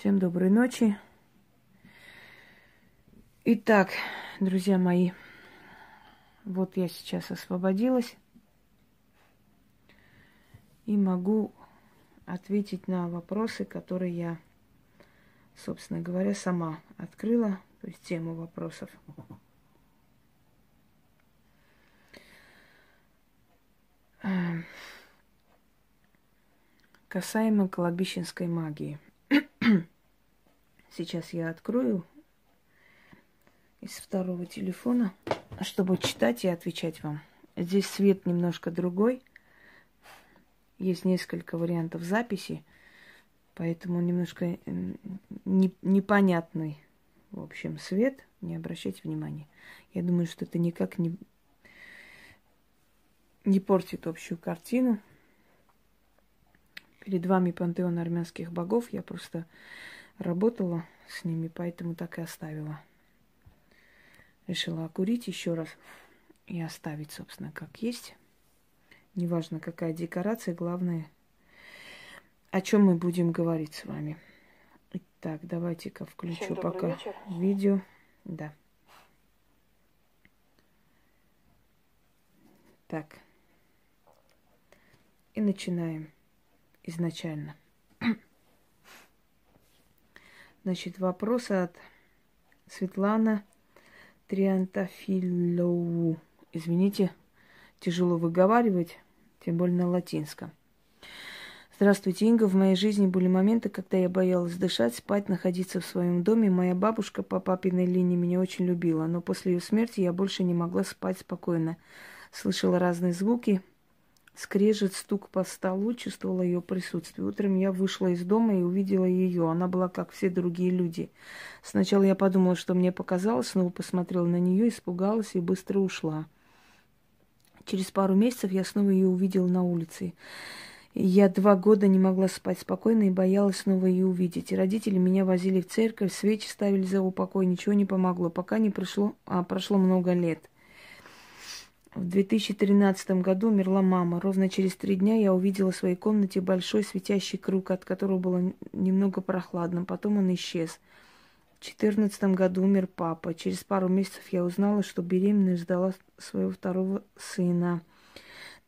Всем доброй ночи. Итак, друзья мои, вот я сейчас освободилась и могу ответить на вопросы, которые я, собственно говоря, сама открыла, то есть тему вопросов. Эм, касаемо кладбищенской магии. Сейчас я открою из второго телефона, чтобы читать и отвечать вам. Здесь свет немножко другой. Есть несколько вариантов записи, поэтому немножко не, непонятный, в общем, свет. Не обращайте внимания. Я думаю, что это никак не, не портит общую картину. Перед вами пантеон армянских богов. Я просто работала с ними, поэтому так и оставила. Решила окурить еще раз и оставить, собственно, как есть. Неважно, какая декорация, главное, о чем мы будем говорить с вами. Итак, давайте-ка включу пока вечер. видео. Да. Так. И начинаем изначально. Значит, вопрос от Светлана Триантафилоу. Извините, тяжело выговаривать, тем более на латинском. Здравствуйте, Инга. В моей жизни были моменты, когда я боялась дышать, спать, находиться в своем доме. Моя бабушка по папиной линии меня очень любила, но после ее смерти я больше не могла спать спокойно. Слышала разные звуки, скрежет, стук по столу, чувствовала ее присутствие. Утром я вышла из дома и увидела ее. Она была как все другие люди. Сначала я подумала, что мне показалось, снова посмотрела на нее, испугалась и быстро ушла. Через пару месяцев я снова ее увидела на улице. Я два года не могла спать спокойно и боялась снова ее увидеть. Родители меня возили в церковь, свечи ставили за упокой, ничего не помогло, пока не прошло, а прошло много лет. В 2013 году умерла мама. Ровно через три дня я увидела в своей комнате большой светящий круг, от которого было немного прохладно. Потом он исчез. В 2014 году умер папа. Через пару месяцев я узнала, что беременная ждала своего второго сына.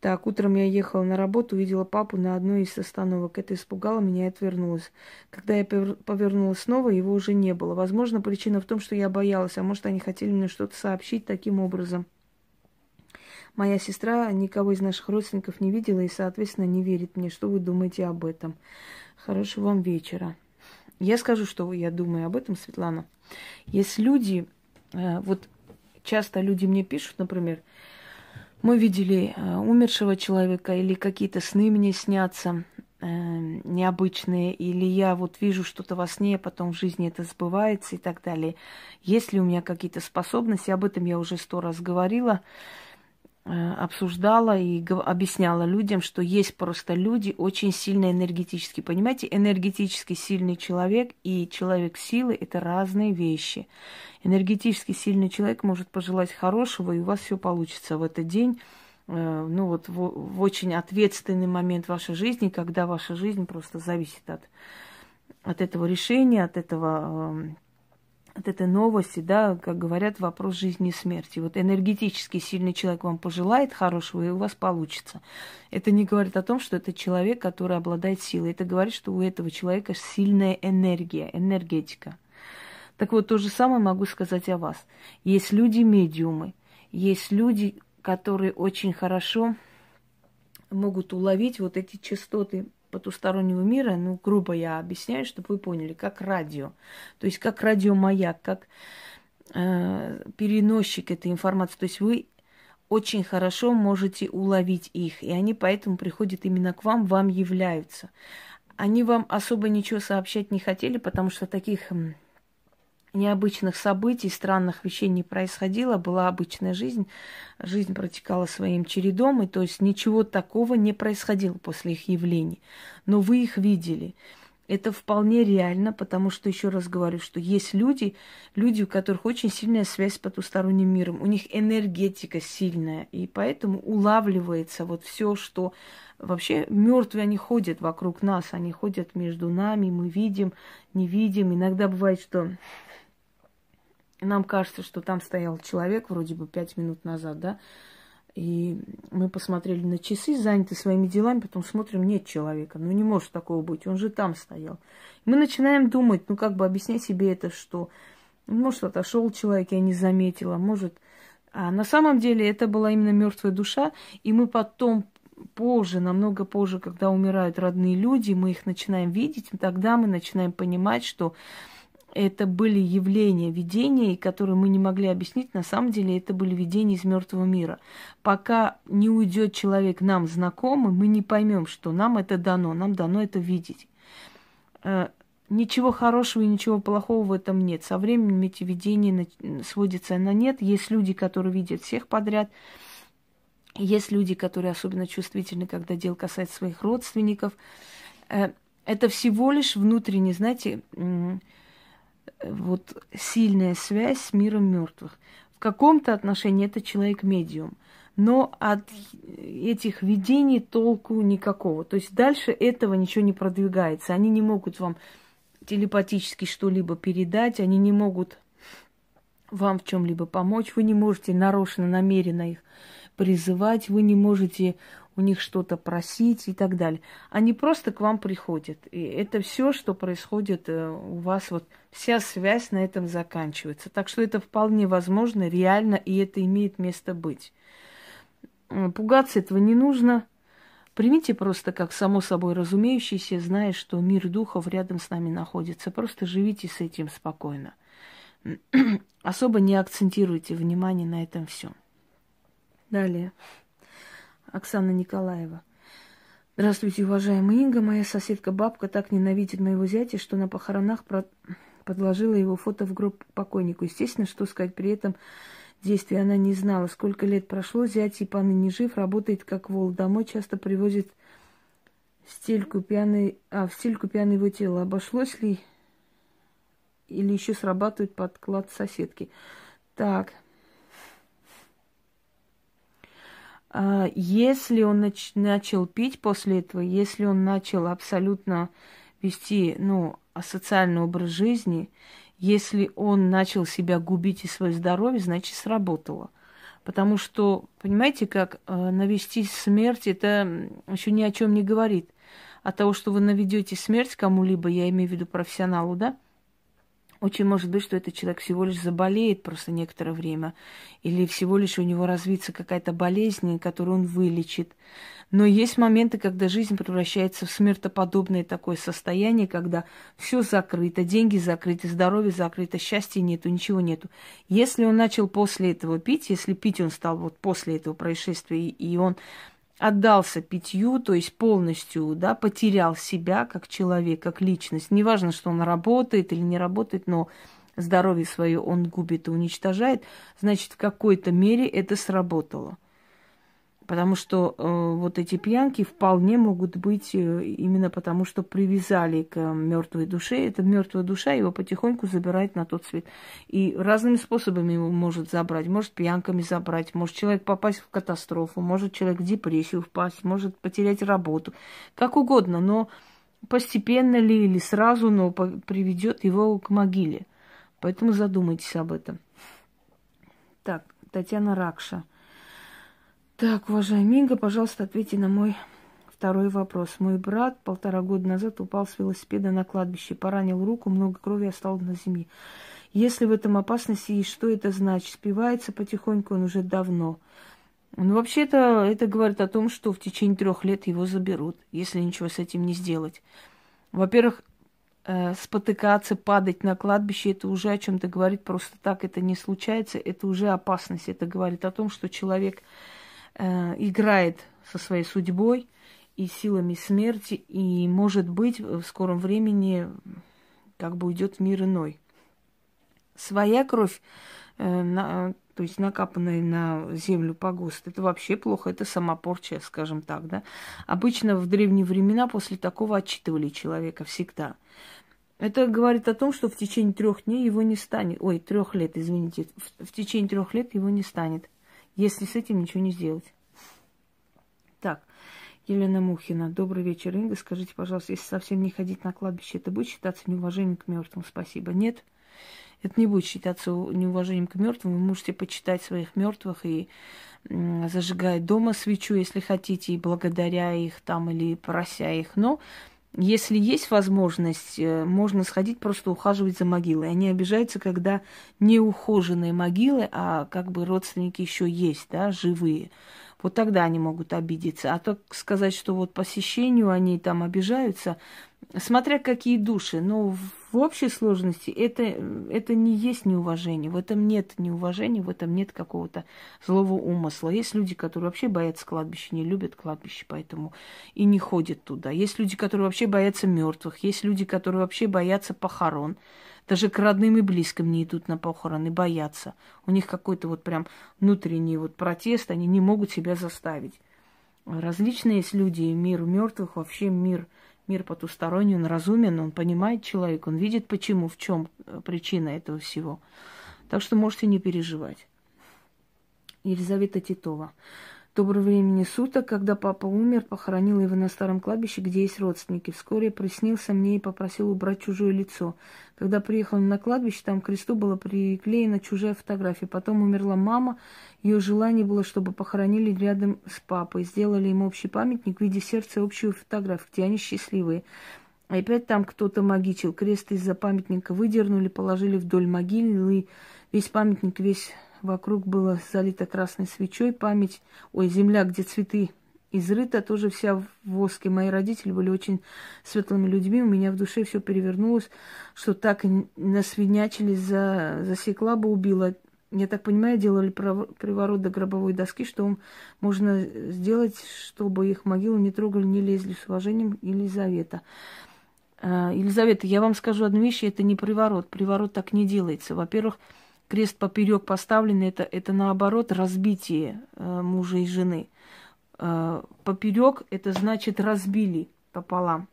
Так, утром я ехала на работу, увидела папу на одной из остановок. Это испугало меня и отвернулась. Когда я повернулась снова, его уже не было. Возможно, причина в том, что я боялась, а может, они хотели мне что-то сообщить таким образом. Моя сестра никого из наших родственников не видела и, соответственно, не верит мне. Что вы думаете об этом? Хорошего вам вечера. Я скажу, что я думаю об этом, Светлана. Есть люди, э, вот часто люди мне пишут, например, мы видели э, умершего человека или какие-то сны мне снятся э, необычные, или я вот вижу что-то во сне, а потом в жизни это сбывается и так далее. Есть ли у меня какие-то способности, об этом я уже сто раз говорила. Э, обсуждала и объясняла людям, что есть просто люди очень сильно энергетически. Понимаете, энергетически сильный человек и человек силы – это разные вещи. Энергетически сильный человек может пожелать хорошего, и у вас все получится в этот день. Э, ну вот в, в очень ответственный момент вашей жизни, когда ваша жизнь просто зависит от, от этого решения, от этого от этой новости, да, как говорят, вопрос жизни и смерти. Вот энергетически сильный человек вам пожелает хорошего, и у вас получится. Это не говорит о том, что это человек, который обладает силой. Это говорит, что у этого человека сильная энергия, энергетика. Так вот, то же самое могу сказать о вас. Есть люди-медиумы, есть люди, которые очень хорошо могут уловить вот эти частоты потустороннего мира, ну, грубо я объясняю, чтобы вы поняли, как радио. То есть как радиомаяк, как э, переносчик этой информации. То есть вы очень хорошо можете уловить их, и они поэтому приходят именно к вам, вам являются. Они вам особо ничего сообщать не хотели, потому что таких необычных событий, странных вещей не происходило, была обычная жизнь, жизнь протекала своим чередом, и то есть ничего такого не происходило после их явлений. Но вы их видели. Это вполне реально, потому что, еще раз говорю, что есть люди, люди, у которых очень сильная связь с потусторонним миром, у них энергетика сильная, и поэтому улавливается вот все, что вообще мертвые, они ходят вокруг нас, они ходят между нами, мы видим, не видим. Иногда бывает, что нам кажется, что там стоял человек вроде бы пять минут назад, да, и мы посмотрели на часы, заняты своими делами, потом смотрим, нет человека. Ну не может такого быть, он же там стоял. Мы начинаем думать, ну как бы объяснять себе это, что может отошел человек, я не заметила, может. А на самом деле это была именно мертвая душа, и мы потом позже, намного позже, когда умирают родные люди, мы их начинаем видеть, тогда мы начинаем понимать, что это были явления, видения, которые мы не могли объяснить. На самом деле это были видения из мертвого мира. Пока не уйдет человек нам знакомый, мы не поймем, что нам это дано, нам дано это видеть. Э, ничего хорошего и ничего плохого в этом нет. Со временем эти видения сводятся на нет. Есть люди, которые видят всех подряд. Есть люди, которые особенно чувствительны, когда дело касается своих родственников. Э, это всего лишь внутренне, знаете, вот сильная связь с миром мертвых. В каком-то отношении это человек-медиум, но от этих видений толку никакого. То есть дальше этого ничего не продвигается. Они не могут вам телепатически что-либо передать, они не могут вам в чем-либо помочь, вы не можете нарочно, намеренно их призывать, вы не можете у них что-то просить и так далее. Они просто к вам приходят. И это все, что происходит э, у вас, вот вся связь на этом заканчивается. Так что это вполне возможно, реально, и это имеет место быть. Пугаться этого не нужно. Примите просто как само собой разумеющееся, зная, что мир духов рядом с нами находится. Просто живите с этим спокойно. Особо не акцентируйте внимание на этом всем. Далее. Оксана Николаева. Здравствуйте, уважаемая Инга. Моя соседка-бабка так ненавидит моего зятя, что на похоронах про... подложила его фото в гроб покойнику. Естественно, что сказать при этом действии она не знала. Сколько лет прошло, зять и поныне жив, работает как вол. Домой часто привозит стельку пьяной, а, в стельку пьяное его тело. Обошлось ли или еще срабатывает подклад соседки? Так, А, если он нач- начал пить после этого, если он начал абсолютно вести, ну, асоциальный образ жизни, если он начал себя губить и свое здоровье, значит, сработало. Потому что, понимаете, как э, навести смерть, это еще ни о чем не говорит. От того, что вы наведете смерть кому-либо, я имею в виду профессионалу, да, очень может быть, что этот человек всего лишь заболеет просто некоторое время, или всего лишь у него развится какая-то болезнь, которую он вылечит. Но есть моменты, когда жизнь превращается в смертоподобное такое состояние, когда все закрыто, деньги закрыты, здоровье закрыто, счастья нету, ничего нету. Если он начал после этого пить, если пить он стал вот после этого происшествия, и он отдался питью, то есть полностью, да, потерял себя как человек, как личность. Неважно, что он работает или не работает, но здоровье свое он губит и уничтожает, значит, в какой-то мере это сработало. Потому что э, вот эти пьянки вполне могут быть э, именно потому, что привязали к мертвой душе. Эта мертвая душа его потихоньку забирает на тот свет. И разными способами его может забрать. Может пьянками забрать, может человек попасть в катастрофу, может человек в депрессию впасть, может потерять работу. Как угодно, но постепенно ли или сразу, но приведет его к могиле. Поэтому задумайтесь об этом. Так, Татьяна Ракша. Так, уважаемый Инга, пожалуйста, ответьте на мой второй вопрос. Мой брат полтора года назад упал с велосипеда на кладбище, поранил руку, много крови осталось на земле. Если в этом опасности есть, что это значит? Спивается потихоньку он уже давно. Ну, вообще-то, это говорит о том, что в течение трех лет его заберут, если ничего с этим не сделать. Во-первых, э, спотыкаться, падать на кладбище, это уже о чем-то говорит. Просто так это не случается. Это уже опасность. Это говорит о том, что человек играет со своей судьбой и силами смерти, и, может быть, в скором времени как бы уйдет мир иной. Своя кровь, э, на, то есть накапанные на землю погост, это вообще плохо, это самопорча, скажем так, да. Обычно в древние времена после такого отчитывали человека всегда. Это говорит о том, что в течение трех дней его не станет, ой, трех лет, извините, в, в течение трех лет его не станет, если с этим ничего не сделать. Так, Елена Мухина. Добрый вечер, Инга. Скажите, пожалуйста, если совсем не ходить на кладбище, это будет считаться неуважением к мертвым? Спасибо. Нет, это не будет считаться неуважением к мертвым. Вы можете почитать своих мертвых и зажигать дома свечу, если хотите, и благодаря их там или прося их. Но если есть возможность, э, можно сходить просто ухаживать за могилой. Они обижаются, когда не ухоженные могилы, а как бы родственники еще есть, да, живые. Вот тогда они могут обидеться. А то сказать, что вот посещению они там обижаются, смотря какие души. Но в общей сложности это, это не есть неуважение. В этом нет неуважения, в этом нет какого-то злого умысла. Есть люди, которые вообще боятся кладбища, не любят кладбище, поэтому и не ходят туда. Есть люди, которые вообще боятся мертвых. Есть люди, которые вообще боятся похорон. Даже к родным и близким не идут на похороны, боятся. У них какой-то вот прям внутренний вот протест, они не могут себя заставить. Различные есть люди, мир мертвых, вообще мир, мир потусторонний, он разумен, он понимает человека, он видит почему, в чем э, причина этого всего. Так что можете не переживать. Елизавета Титова. Доброго времени суток, когда папа умер, похоронила его на старом кладбище, где есть родственники. Вскоре приснился мне и попросил убрать чужое лицо. Когда приехал на кладбище, там к кресту была приклеена чужая фотография. Потом умерла мама. Ее желание было, чтобы похоронили рядом с папой. Сделали им общий памятник в виде сердца общую фотографию, где они счастливые. А опять там кто-то магичил. Крест из-за памятника выдернули, положили вдоль могилы. Весь памятник, весь Вокруг было залито красной свечой память. Ой, земля, где цветы изрыта, тоже вся в воске. Мои родители были очень светлыми людьми. У меня в душе все перевернулось, что так насвинячили, за, засекла бы, убила. Я так понимаю, делали приворот до гробовой доски, что можно сделать, чтобы их могилу не трогали, не лезли с уважением Елизавета. А, Елизавета, я вам скажу одну вещь, это не приворот. Приворот так не делается. Во-первых, крест поперек поставленный, это, это наоборот разбитие э, мужа и жены. Э, поперек это значит разбили пополам.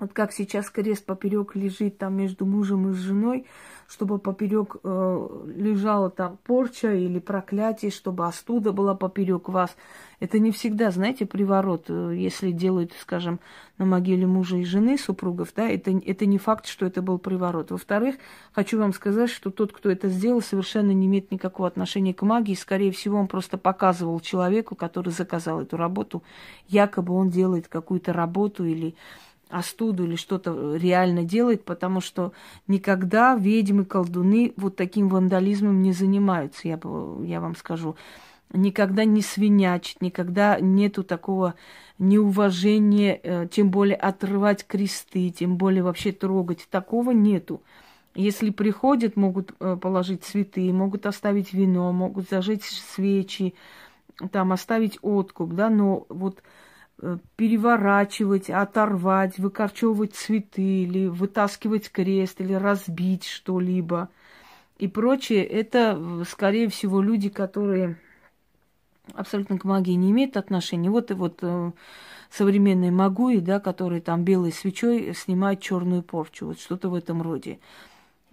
Вот как сейчас крест поперек лежит там между мужем и женой, чтобы поперек э, лежала там порча или проклятие, чтобы остуда была поперек вас. Это не всегда, знаете, приворот, э, если делают, скажем, на могиле мужа и жены супругов, да, это, это не факт, что это был приворот. Во-вторых, хочу вам сказать, что тот, кто это сделал, совершенно не имеет никакого отношения к магии. Скорее всего, он просто показывал человеку, который заказал эту работу, якобы он делает какую-то работу или остуду или что-то реально делает, потому что никогда ведьмы, колдуны вот таким вандализмом не занимаются, я, я вам скажу. Никогда не свинячат, никогда нету такого неуважения, э, тем более отрывать кресты, тем более вообще трогать. Такого нету. Если приходят, могут э, положить цветы, могут оставить вино, могут зажечь свечи, там оставить откуп, да, но вот Э, переворачивать, оторвать, выкорчевывать цветы или вытаскивать крест или разбить что-либо и прочее, это, э, скорее всего, люди, которые абсолютно к магии не имеют отношения. Вот и вот э, современные магуи, да, которые там белой свечой снимают черную порчу, вот что-то в этом роде.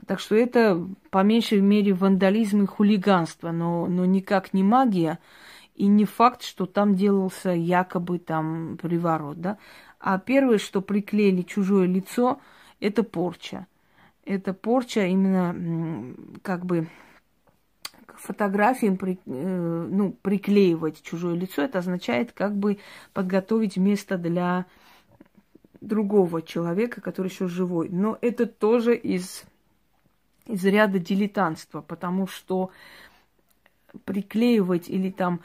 Так что это по меньшей мере вандализм и хулиганство, но, но никак не магия. И не факт, что там делался якобы там приворот, да. А первое, что приклеили чужое лицо, это порча. Это порча именно как бы к фотографиям при, э, ну, приклеивать чужое лицо, это означает как бы подготовить место для другого человека, который еще живой. Но это тоже из, из ряда дилетантства, потому что приклеивать или там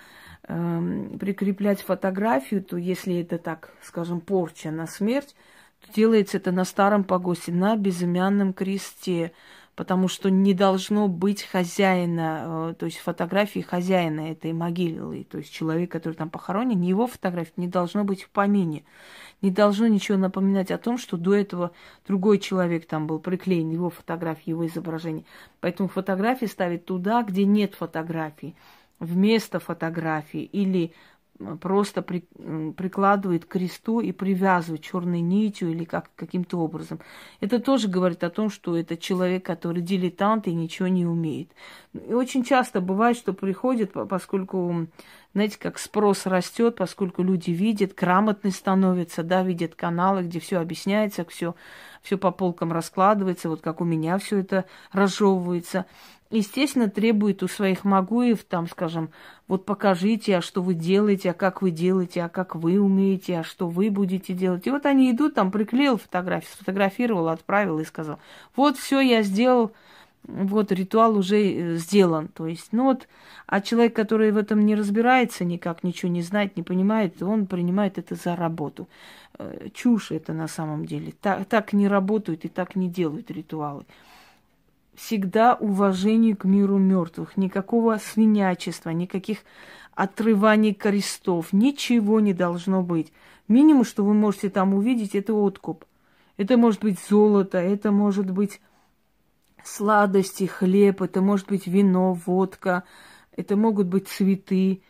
э, прикреплять фотографию, то если это так, скажем, порча на смерть, то делается это на старом погосте, на безымянном кресте. потому что не должно быть хозяина, э, то есть фотографии хозяина этой могилы, то есть человек, который там похоронен, его фотографии не должно быть в помине. Не должно ничего напоминать о том, что до этого другой человек там был приклеен, его фотографии, его изображение. Поэтому фотографии ставить туда, где нет фотографий, вместо фотографии или просто при, прикладывает к кресту и привязывает черной нитью или как, каким-то образом. Это тоже говорит о том, что это человек, который дилетант и ничего не умеет. И очень часто бывает, что приходит, поскольку, знаете, как спрос растет, поскольку люди видят, грамотные становятся, да, видят каналы, где все объясняется, все, все по полкам раскладывается, вот как у меня все это разжевывается естественно, требует у своих магуев, там, скажем, вот покажите, а что вы делаете, а как вы делаете, а как вы умеете, а что вы будете делать. И вот они идут, там приклеил фотографию, сфотографировал, отправил и сказал, вот все я сделал, вот ритуал уже э, сделан. То есть, ну вот, а человек, который в этом не разбирается никак, ничего не знает, не понимает, он принимает это за работу. Э, чушь это на самом деле. Так, так не работают и так не делают ритуалы всегда уважение к миру мертвых, никакого свинячества, никаких отрываний крестов, ничего не должно быть. Минимум, что вы можете там увидеть, это откуп. Это может быть золото, это может быть сладости, хлеб, это может быть вино, водка, это могут быть цветы.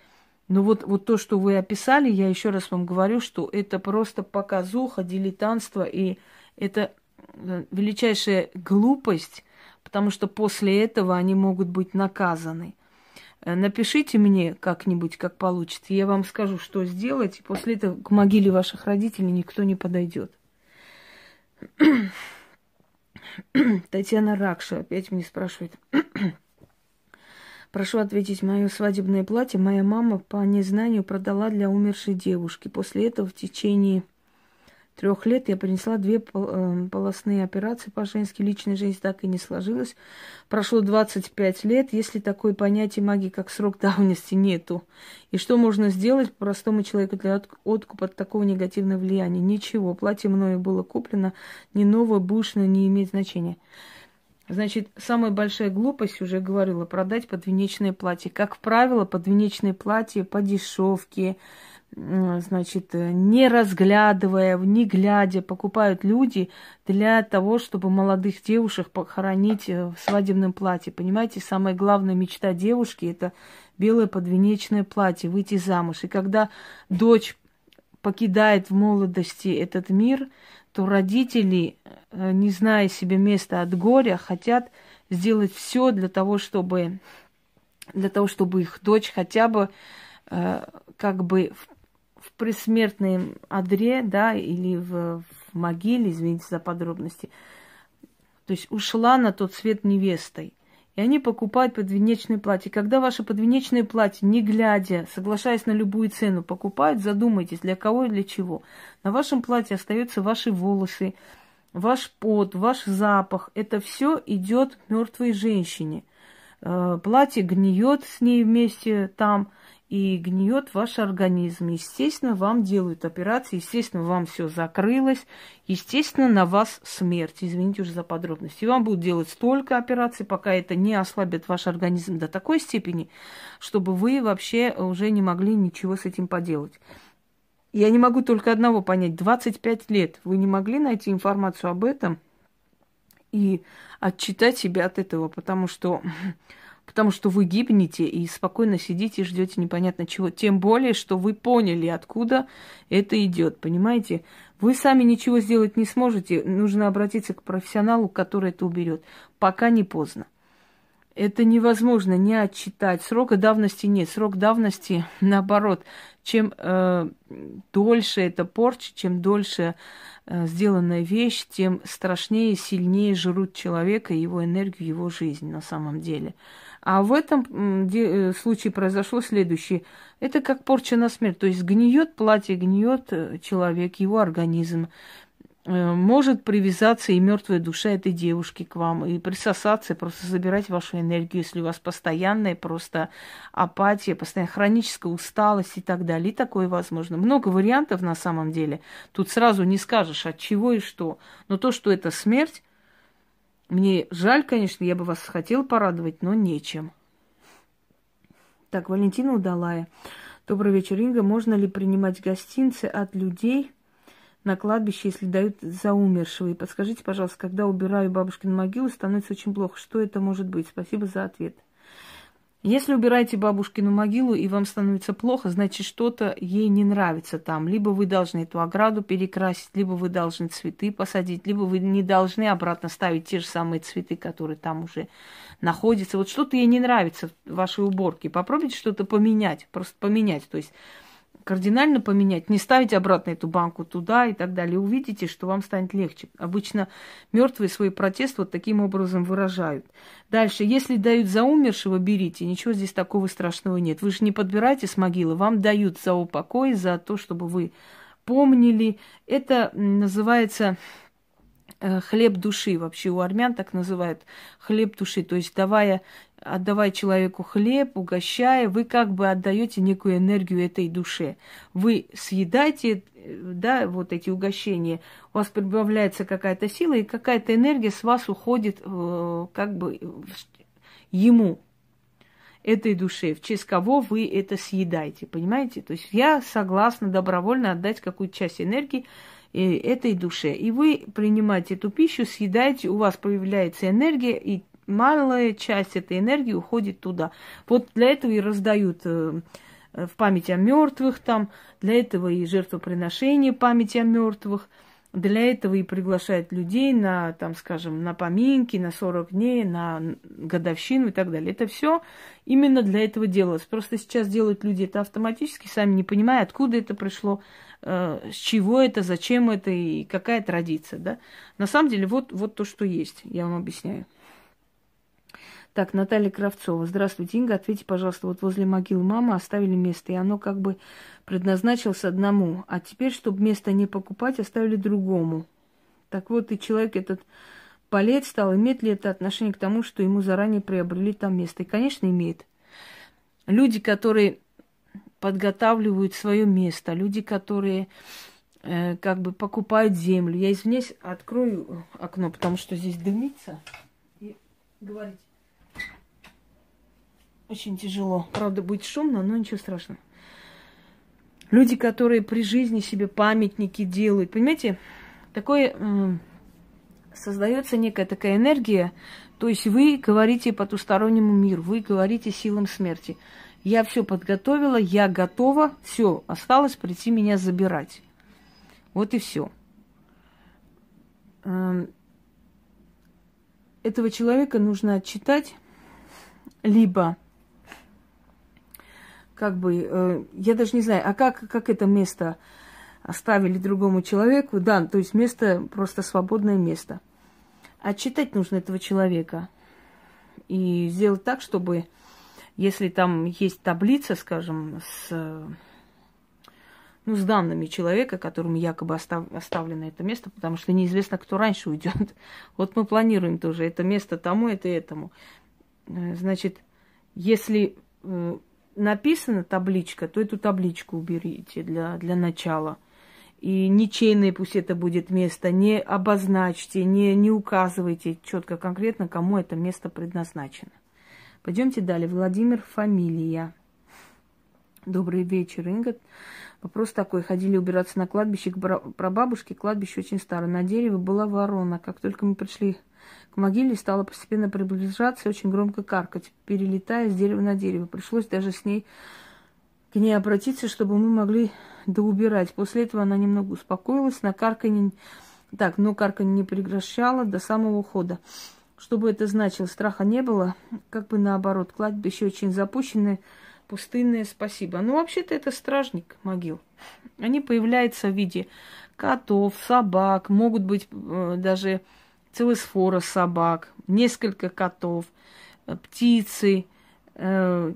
Но вот, вот то, что вы описали, я еще раз вам говорю, что это просто показуха, дилетантство, и это э, величайшая глупость потому что после этого они могут быть наказаны. Э, напишите мне как-нибудь, как получится. Я вам скажу, что сделать, и после этого к могиле ваших родителей никто не подойдет. Татьяна Ракша опять мне спрашивает. Прошу ответить, мое свадебное платье моя мама по незнанию продала для умершей девушки. После этого в течение трех лет я принесла две эм, полостные операции по-женски. Личная жизнь так и не сложилась. Прошло 25 лет, если такое понятие магии, как срок давности, нету. И что можно сделать простому человеку для откупа от такого негативного влияния? Ничего. Платье мною было куплено, не новое, бушное, не имеет значения. Значит, самая большая глупость, уже говорила, продать подвенечное платье. Как правило, подвенечное платье по дешевке, значит, не разглядывая, не глядя, покупают люди для того, чтобы молодых девушек похоронить э, в свадебном платье. Понимаете, самая главная мечта девушки – это белое подвенечное платье, выйти замуж. И когда дочь покидает в молодости этот мир, то родители, э, не зная себе места от горя, хотят сделать все для того, чтобы, для того, чтобы их дочь хотя бы э, как бы предсмертной адре, да, или в, в могиле, извините за подробности, то есть ушла на тот свет невестой. И они покупают подвенечное платье. Когда ваше подвенечное платье, не глядя, соглашаясь на любую цену, покупают, задумайтесь, для кого и для чего. На вашем платье остаются ваши волосы, ваш пот, ваш запах. Это все идет мертвой женщине. Э, платье гниет с ней вместе там – и гниет ваш организм. Естественно, вам делают операции, естественно, вам все закрылось, естественно, на вас смерть. Извините уже за подробности. И вам будут делать столько операций, пока это не ослабит ваш организм до такой степени, чтобы вы вообще уже не могли ничего с этим поделать. Я не могу только одного понять. 25 лет вы не могли найти информацию об этом и отчитать себя от этого, потому что потому что вы гибнете и спокойно сидите и ждете непонятно чего. Тем более, что вы поняли, откуда это идет, понимаете? Вы сами ничего сделать не сможете, нужно обратиться к профессионалу, который это уберет. Пока не поздно. Это невозможно не отчитать. Срока давности нет. Срок давности, наоборот, чем э, дольше это порча, чем дольше э, сделанная вещь, тем страшнее сильнее жрут человека, его энергию, его жизнь на самом деле. А в этом э, случае произошло следующее. Это как порча на смерть. То есть гниет платье, гниет э, человек, его организм. Э, может привязаться и мертвая душа этой девушки к вам, и присосаться, просто забирать вашу энергию, если у вас постоянная просто апатия, постоянная хроническая усталость и так далее. И такое возможно. Много вариантов на самом деле. Тут сразу не скажешь, от чего и что. Но то, что это смерть, Мне жаль, конечно, я бы вас хотел порадовать, но нечем. Так, Валентина Удалая. Добрый вечер, Инга. Можно ли принимать гостинцы от людей на кладбище, если дают за умершего? И подскажите, пожалуйста, когда убираю бабушкину могилу, становится очень плохо. Что это может быть? Спасибо за ответ. Если убираете бабушкину могилу и вам становится плохо, значит что-то ей не нравится там. Либо вы должны эту ограду перекрасить, либо вы должны цветы посадить, либо вы не должны обратно ставить те же самые цветы, которые там уже находятся. Вот что-то ей не нравится в вашей уборке. Попробуйте что-то поменять, просто поменять. То есть кардинально поменять, не ставить обратно эту банку туда и так далее. Увидите, что вам станет легче. Обычно мертвые свой протест вот таким образом выражают. Дальше, если дают за умершего, берите. Ничего здесь такого страшного нет. Вы же не подбираете с могилы, вам дают за упокой, за то, чтобы вы помнили. Это называется э, хлеб души. Вообще у армян так называют хлеб души. То есть давая отдавая человеку хлеб, угощая, вы как бы отдаете некую энергию этой душе. Вы съедаете, да, вот эти угощения, у вас прибавляется какая-то сила, и какая-то энергия с вас уходит э, как бы ему, этой душе, в честь кого вы это съедаете, понимаете? То есть я согласна добровольно отдать какую-то часть энергии э, этой душе. И вы принимаете эту пищу, съедаете, у вас появляется энергия, и малая часть этой энергии уходит туда. Вот для этого и раздают э, в память о мертвых там, для этого и жертвоприношение памяти о мертвых, для этого и приглашают людей на, там, скажем, на поминки, на 40 дней, на годовщину и так далее. Это все именно для этого делалось. Просто сейчас делают люди это автоматически, сами не понимая, откуда это пришло, э, с чего это, зачем это и какая традиция. Да? На самом деле вот, вот то, что есть, я вам объясняю. Так, Наталья Кравцова. Здравствуйте, Инга. Ответьте, пожалуйста, вот возле могилы мамы оставили место, и оно как бы предназначилось одному. А теперь, чтобы место не покупать, оставили другому. Так вот, и человек этот болеть стал, имеет ли это отношение к тому, что ему заранее приобрели там место? И, конечно, имеет. Люди, которые подготавливают свое место, люди, которые э, как бы покупают землю. Я извиняюсь, открою окно, потому что здесь дымится. И говорите. Очень тяжело. Правда, будет шумно, но ничего страшного. Люди, которые при жизни себе памятники делают, понимаете, такое создается некая такая энергия, то есть вы говорите потустороннему миру, вы говорите силам смерти. Я все подготовила, я готова, все, осталось прийти меня забирать. Вот и все. Эм, этого человека нужно отчитать, либо как бы, э, я даже не знаю, а как, как это место оставили другому человеку, да, то есть место, просто свободное место. Отчитать нужно этого человека и сделать так, чтобы, если там есть таблица, скажем, с, ну, с данными человека, которому якобы остав, оставлено это место, потому что неизвестно, кто раньше уйдет. Вот мы планируем тоже это место тому, это этому. Э, значит, если э, написана табличка, то эту табличку уберите для, для начала. И ничейное пусть это будет место, не обозначьте, не, не указывайте четко, конкретно, кому это место предназначено. Пойдемте далее. Владимир, фамилия. Добрый вечер, Инга. Вопрос такой. Ходили убираться на кладбище к прабабушке. Кладбище очень старое. На дереве была ворона. Как только мы пришли к могиле стала постепенно приближаться и очень громко каркать, перелетая с дерева на дерево. Пришлось даже с ней к ней обратиться, чтобы мы могли доубирать. После этого она немного успокоилась, на карканье... Так, но карканье не прекращала до самого ухода. Что бы это значило, страха не было, как бы наоборот, кладбище очень запущенное, пустынное, спасибо. Ну, вообще-то это стражник могил. Они появляются в виде котов, собак, могут быть э, даже целая сфора собак, несколько котов, э, птицы, э,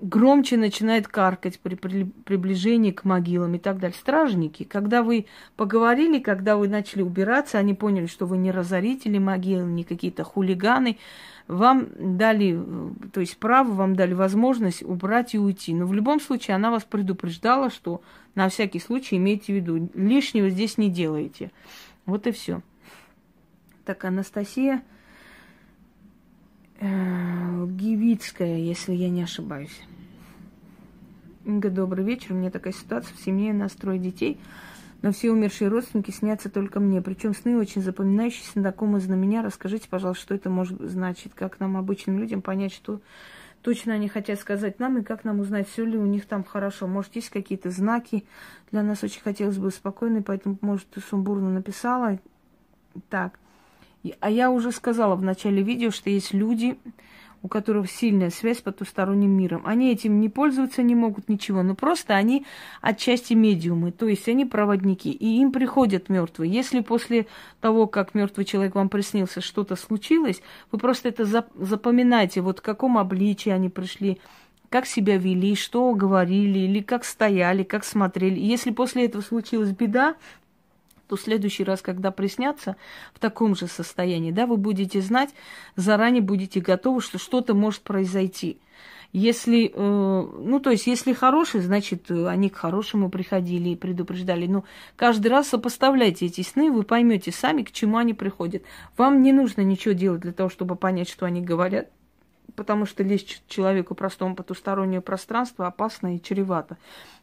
громче начинает каркать при приближении к могилам и так далее. Стражники, когда вы поговорили, когда вы начали убираться, они поняли, что вы не разорители могил, не какие-то хулиганы, вам дали, э, то есть право, вам дали возможность убрать и уйти. Но в любом случае она вас предупреждала, что на всякий случай имейте в виду, лишнего здесь не делаете. Вот и все. Так, Анастасия, э, Гивицкая, если я не ошибаюсь. Инга, добрый вечер. У меня такая ситуация. В семье настрой детей, но все умершие родственники снятся только мне. Причем сны очень запоминающиеся, знакомые на меня. Расскажите, пожалуйста, что это может значить? Как нам, обычным людям, понять, что точно они хотят сказать нам, и как нам узнать, все ли у них там хорошо. Может, есть какие-то знаки. Для нас очень хотелось бы спокойно, поэтому, может, ты сумбурно написала. Так. А я уже сказала в начале видео, что есть люди, у которых сильная связь с потусторонним миром. Они этим не пользуются, не могут ничего, но просто они отчасти медиумы, то есть они проводники, и им приходят мертвые. Если после того, как мертвый человек вам приснился, что-то случилось, вы просто это запоминаете, вот в каком обличии они пришли, как себя вели, что говорили, или как стояли, как смотрели. Если после этого случилась беда, то в следующий раз, когда приснятся в таком же состоянии, да, вы будете знать, заранее будете готовы, что что-то может произойти. Если, э, ну, то есть, если хорошие, значит, они к хорошему приходили и предупреждали. Но каждый раз сопоставляйте эти сны, вы поймете сами, к чему они приходят. Вам не нужно ничего делать для того, чтобы понять, что они говорят, потому что лезть человеку простому потустороннее пространство опасно и чревато.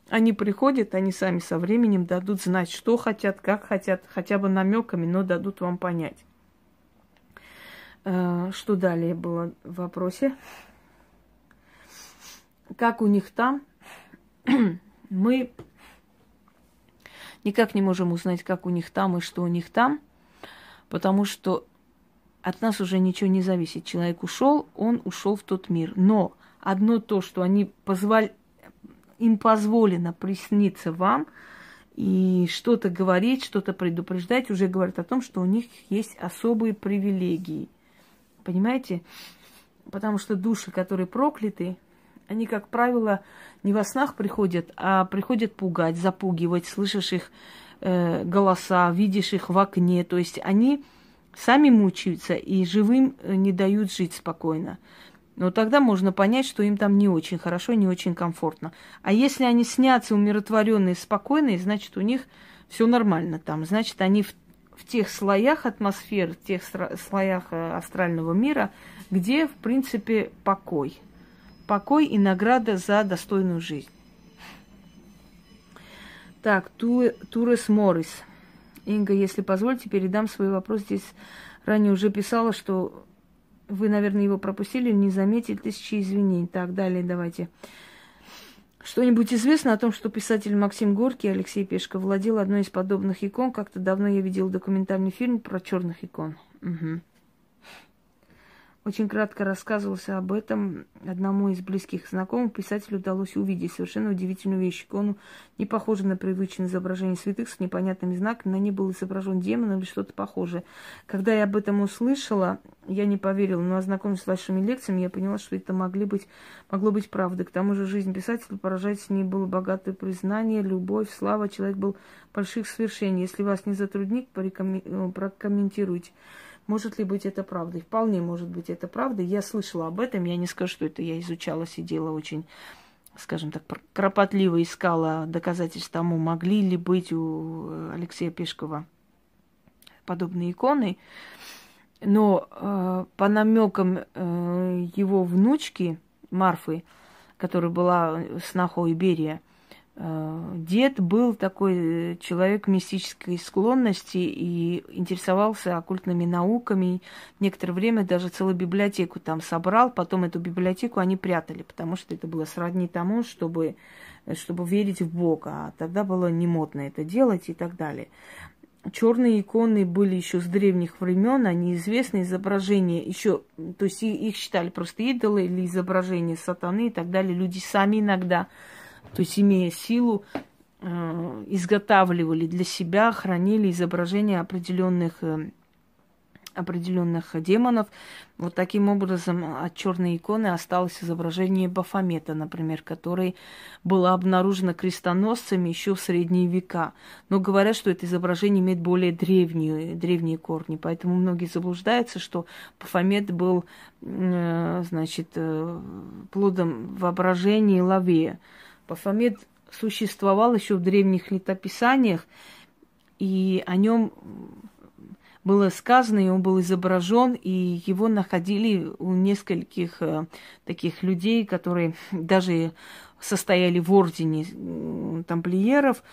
Они приходят, они сами со временем дадут знать, что хотят, как хотят, хотя бы намеками, но дадут вам понять. Э, что далее было в вопросе? Как у них там? Мы никак не можем узнать, как у них там и что у них там, потому что от нас уже ничего не зависит. Человек ушел, он ушел в тот мир. Но одно то, что они позвали, им позволено присниться вам и что-то говорить, что-то предупреждать, уже говорит о том, что у них есть особые привилегии. Понимаете? Потому что души, которые прокляты, они, как правило, не во снах приходят, а приходят пугать, запугивать, слышишь их э, голоса, видишь их в окне. То есть они сами мучаются и живым э, не дают жить спокойно. Но тогда можно понять, что им там не очень хорошо, не очень комфортно. А если они снятся умиротворенные, спокойные, значит, у них все нормально там. Значит, они в, в тех слоях атмосферы, в тех слоях э, астрального мира, где, в принципе, покой. Покой и награда за достойную жизнь. Так, Ту, Турес Моррис. Инга, если позволите, передам свой вопрос. Здесь ранее уже писала, что вы, наверное, его пропустили, не заметили, тысячи извинений. Так, далее давайте. Что-нибудь известно о том, что писатель Максим Горький, Алексей Пешко, владел одной из подобных икон? Как-то давно я видел документальный фильм про черных икон. Угу. Очень кратко рассказывался об этом одному из близких знакомых. Писателю удалось увидеть совершенно удивительную вещь. Икону не похожа на привычное изображение святых с непонятными знаками. На ней был изображен демон или что-то похожее. Когда я об этом услышала, я не поверила, но ознакомившись с вашими лекциями, я поняла, что это могли быть, могло быть правдой. К тому же жизнь писателя поражать с ней было богатое признание, любовь, слава. Человек был больших свершений. Если вас не затруднит, прокомментируйте. Может ли быть это правдой? Вполне может быть это правдой. Я слышала об этом, я не скажу, что это я изучала, сидела очень, скажем так, кропотливо искала доказательств тому, могли ли быть у Алексея Пешкова подобные иконы. Но э, по намекам э, его внучки Марфы, которая была снохой Берия, Э, дед был такой э, человек мистической склонности и интересовался оккультными науками. Некоторое время даже целую библиотеку там собрал. Потом эту библиотеку они прятали, потому что это было сродни тому, чтобы, чтобы верить в Бога. А тогда было не модно это делать и так далее. Черные иконы были еще с древних времен, они известны, изображения еще, то есть их считали просто идолы или изображения сатаны и так далее. Люди сами иногда то есть имея силу, э, изготавливали для себя, хранили изображения определенных э, определенных демонов. Вот таким образом от черной иконы осталось изображение Бафомета, например, который было обнаружено крестоносцами еще в средние века. Но говорят, что это изображение имеет более древние, древние корни. Поэтому многие заблуждаются, что Бафомет был, э, значит, плодом воображения Лавея. Бафомет существовал еще в древних летописаниях, и о нем было сказано, и он был изображен, и его находили у нескольких э, таких людей, которые даже состояли в ордене тамплиеров.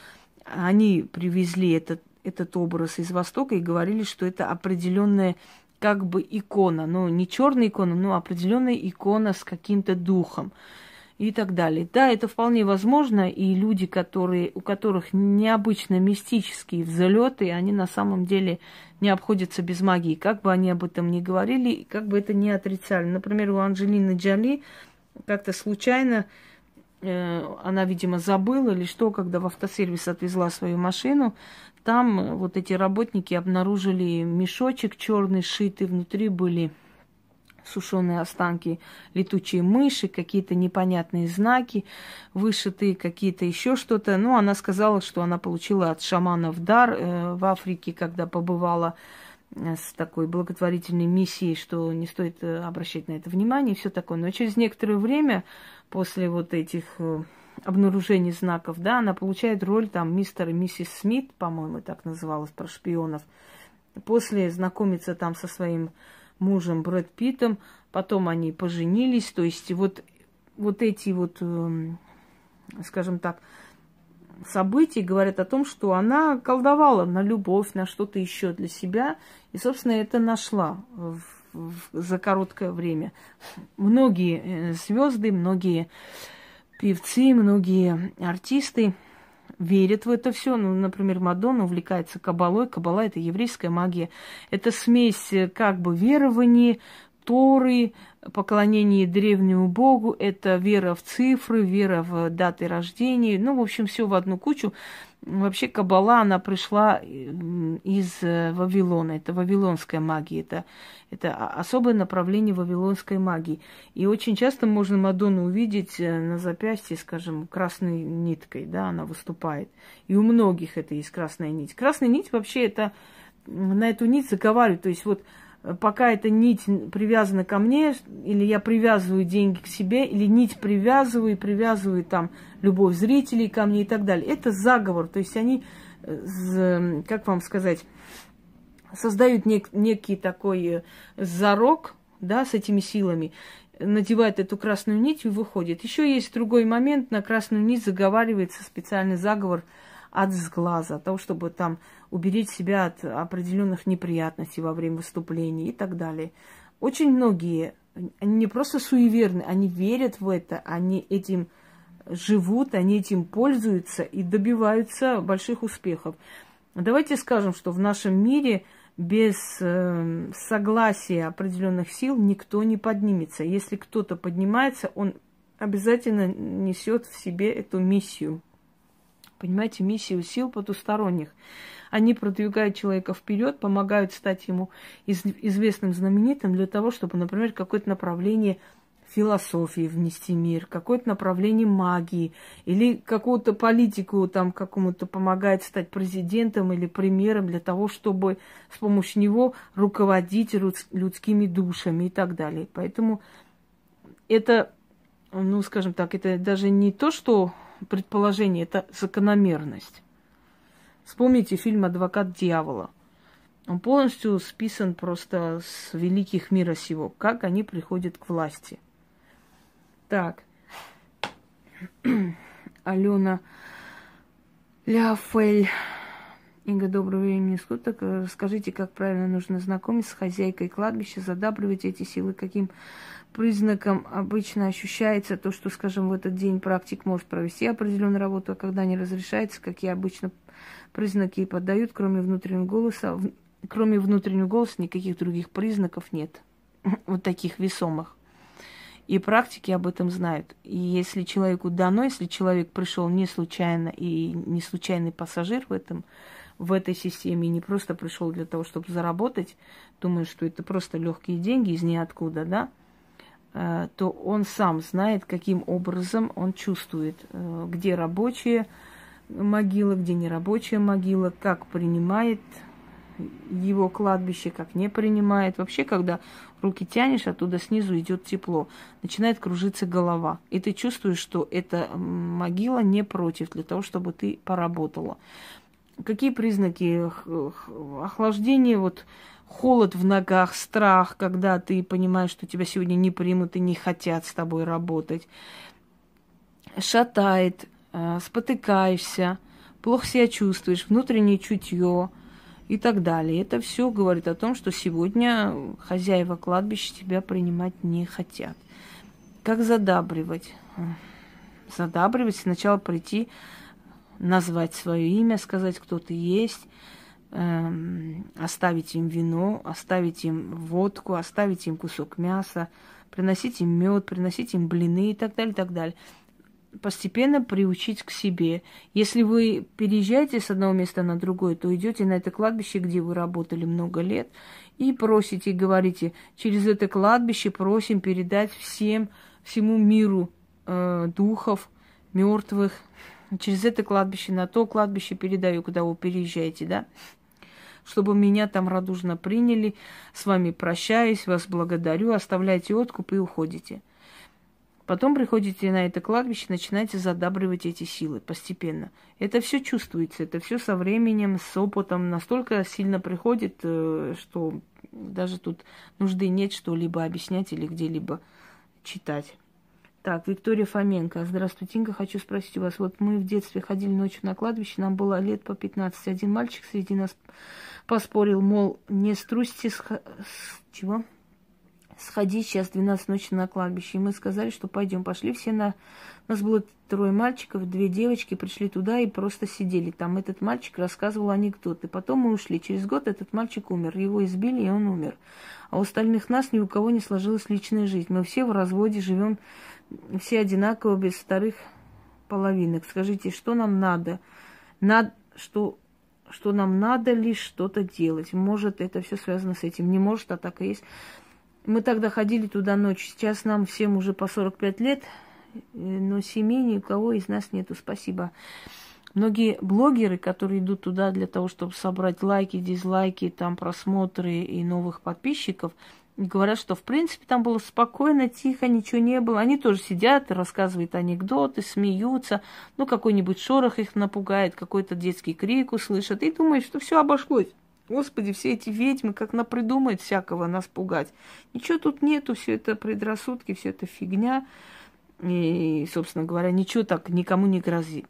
Они привезли этот, этот образ из Востока и говорили, что это определенная как бы икона, ну не черная икона, но определенная икона с каким-то духом и так далее. Да, это вполне возможно, и люди, которые, у которых необычно мистические взлеты, они на самом деле не обходятся без магии, как бы они об этом ни говорили, как бы это ни отрицали. Например, у Анджелины Джоли как-то случайно э, она, видимо, забыла или что, когда в автосервис отвезла свою машину, там вот эти работники обнаружили мешочек черный, сшитый, внутри были сушеные останки летучие мыши, какие-то непонятные знаки, вышитые какие-то еще что-то. Ну, она сказала, что она получила от шаманов дар э, в Африке, когда побывала э, с такой благотворительной миссией, что не стоит э, обращать на это внимание и все такое. Но через некоторое время, после вот этих обнаружений знаков, да, она получает роль там мистер и миссис Смит, по-моему, так называлось, про шпионов. После знакомиться там со своим мужем Брэд Питтом, потом они поженились, то есть вот, вот эти вот, эм, скажем так, события говорят о том, что она колдовала на любовь, на что-то еще для себя, и, собственно, это нашла в, в, за короткое время. Многие э, звезды, многие певцы, многие артисты – верят в это все. Ну, например, Мадонна увлекается кабалой. Кабала – это еврейская магия. Это смесь э, как бы верований, Торы, поклонение древнему Богу, это вера в цифры, вера в даты рождения, ну, в общем, все в одну кучу. Вообще Кабала, она пришла из э, Вавилона. Это вавилонская магия. Это, это особое направление вавилонской магии. И очень часто можно Мадонну увидеть э, на запястье, скажем, красной ниткой, да, она выступает. И у многих это есть красная нить. Красная нить вообще это на эту нить заговаривают. То есть вот пока эта нить привязана ко мне, или я привязываю деньги к себе, или нить привязываю и привязываю там любовь зрителей ко мне и так далее. Это заговор, то есть они, э, как вам сказать, создают нек- некий такой э, зарок, да, с этими силами, надевает эту красную нить и выходит. Еще есть другой момент, на красную нить заговаривается специальный заговор от сглаза, от того, чтобы там уберечь себя от определенных неприятностей во время выступления и так далее. Очень многие, они не просто суеверны, они верят в это, они этим живут, они этим пользуются и добиваются больших успехов. Давайте скажем, что в нашем мире без э, согласия определенных сил никто не поднимется. Если кто-то поднимается, он обязательно несет в себе эту миссию. Понимаете, миссию сил потусторонних. Они продвигают человека вперед, помогают стать ему из, известным, знаменитым для того, чтобы, например, какое-то направление философии внести мир, какое-то направление магии, или какую-то политику там какому-то помогает стать президентом или премьером для того, чтобы с помощью него руководить людскими душами и так далее. Поэтому это, ну, скажем так, это даже не то, что предположение, это закономерность. Вспомните фильм «Адвокат дьявола». Он полностью списан просто с великих мира сего, как они приходят к власти. Так. Алена Ляфель. Инга, доброго времени суток. Скажите, как правильно нужно знакомиться с хозяйкой кладбища, задабривать эти силы, каким признаком обычно ощущается то, что, скажем, в этот день практик может провести определенную работу, а когда не разрешается, какие обычно признаки поддают, кроме внутреннего голоса. Кроме внутреннего голоса никаких других признаков нет. Вот таких весомых. И практики об этом знают. И если человеку дано, если человек пришел не случайно и не случайный пассажир в этом, в этой системе, не просто пришел для того, чтобы заработать, думая, что это просто легкие деньги из ниоткуда, да, э, то он сам знает, каким образом он чувствует, э, где рабочие, могила, где не рабочая могила, как принимает его кладбище, как не принимает. Вообще, когда руки тянешь, оттуда снизу идет тепло, начинает кружиться голова. И ты чувствуешь, что эта могила не против для того, чтобы ты поработала. Какие признаки охлаждения, вот холод в ногах, страх, когда ты понимаешь, что тебя сегодня не примут и не хотят с тобой работать, шатает, э, спотыкаешься, плохо себя чувствуешь, внутреннее чутье и так далее. Это все говорит о том, что сегодня хозяева кладбища тебя принимать не хотят. Как задабривать? Задабривать сначала прийти, назвать свое имя, сказать, кто ты есть, эм, оставить им вино, оставить им водку, оставить им кусок мяса, приносить им мед, приносить им блины и так далее, и так далее постепенно приучить к себе. Если вы переезжаете с одного места на другое, то идете на это кладбище, где вы работали много лет, и просите, говорите, через это кладбище просим передать всем, всему миру э, духов, мертвых. Через это кладбище, на то кладбище передаю, куда вы переезжаете, да? Чтобы меня там радужно приняли, с вами прощаюсь, вас благодарю, оставляйте откуп и уходите. Потом приходите на это кладбище, начинаете задабривать эти силы постепенно. Это все чувствуется, это все со временем, с опытом настолько сильно приходит, э, что даже тут нужды нет что-либо объяснять или где-либо читать. Так, Виктория Фоменко. Здравствуйте, Инга. Хочу спросить у вас. Вот мы в детстве ходили ночью на кладбище, нам было лет по 15. Один мальчик среди нас поспорил, мол, не струсьте с... с... чего? сходить сейчас 12 ночи на кладбище. И мы сказали, что пойдем. Пошли все на... Нас было трое мальчиков, две девочки, пришли туда и просто сидели. Там этот мальчик рассказывал анекдоты. Потом мы ушли. Через год этот мальчик умер. Его избили, и он умер. А у остальных нас ни у кого не сложилась личная жизнь. Мы все в разводе живем, все одинаково, без вторых половинок. Скажите, что нам надо? Над... Что что нам надо лишь что-то делать. Может, это все связано с этим. Не может, а так и есть. Мы тогда ходили туда ночью. Сейчас нам всем уже по 45 лет, э, но семей ни у кого из нас нету. Спасибо. Многие блогеры, которые идут туда для того, чтобы собрать лайки, дизлайки, там просмотры и новых подписчиков, говорят, что в принципе там было спокойно, тихо, ничего не было. Они тоже сидят, рассказывают анекдоты, смеются, ну какой-нибудь шорох их напугает, какой-то детский крик услышат и думают, что все обошлось. Господи, все эти ведьмы как напридумают всякого нас пугать. Ничего тут нету, все это предрассудки, все это фигня. И, собственно говоря, ничего так никому не грозит.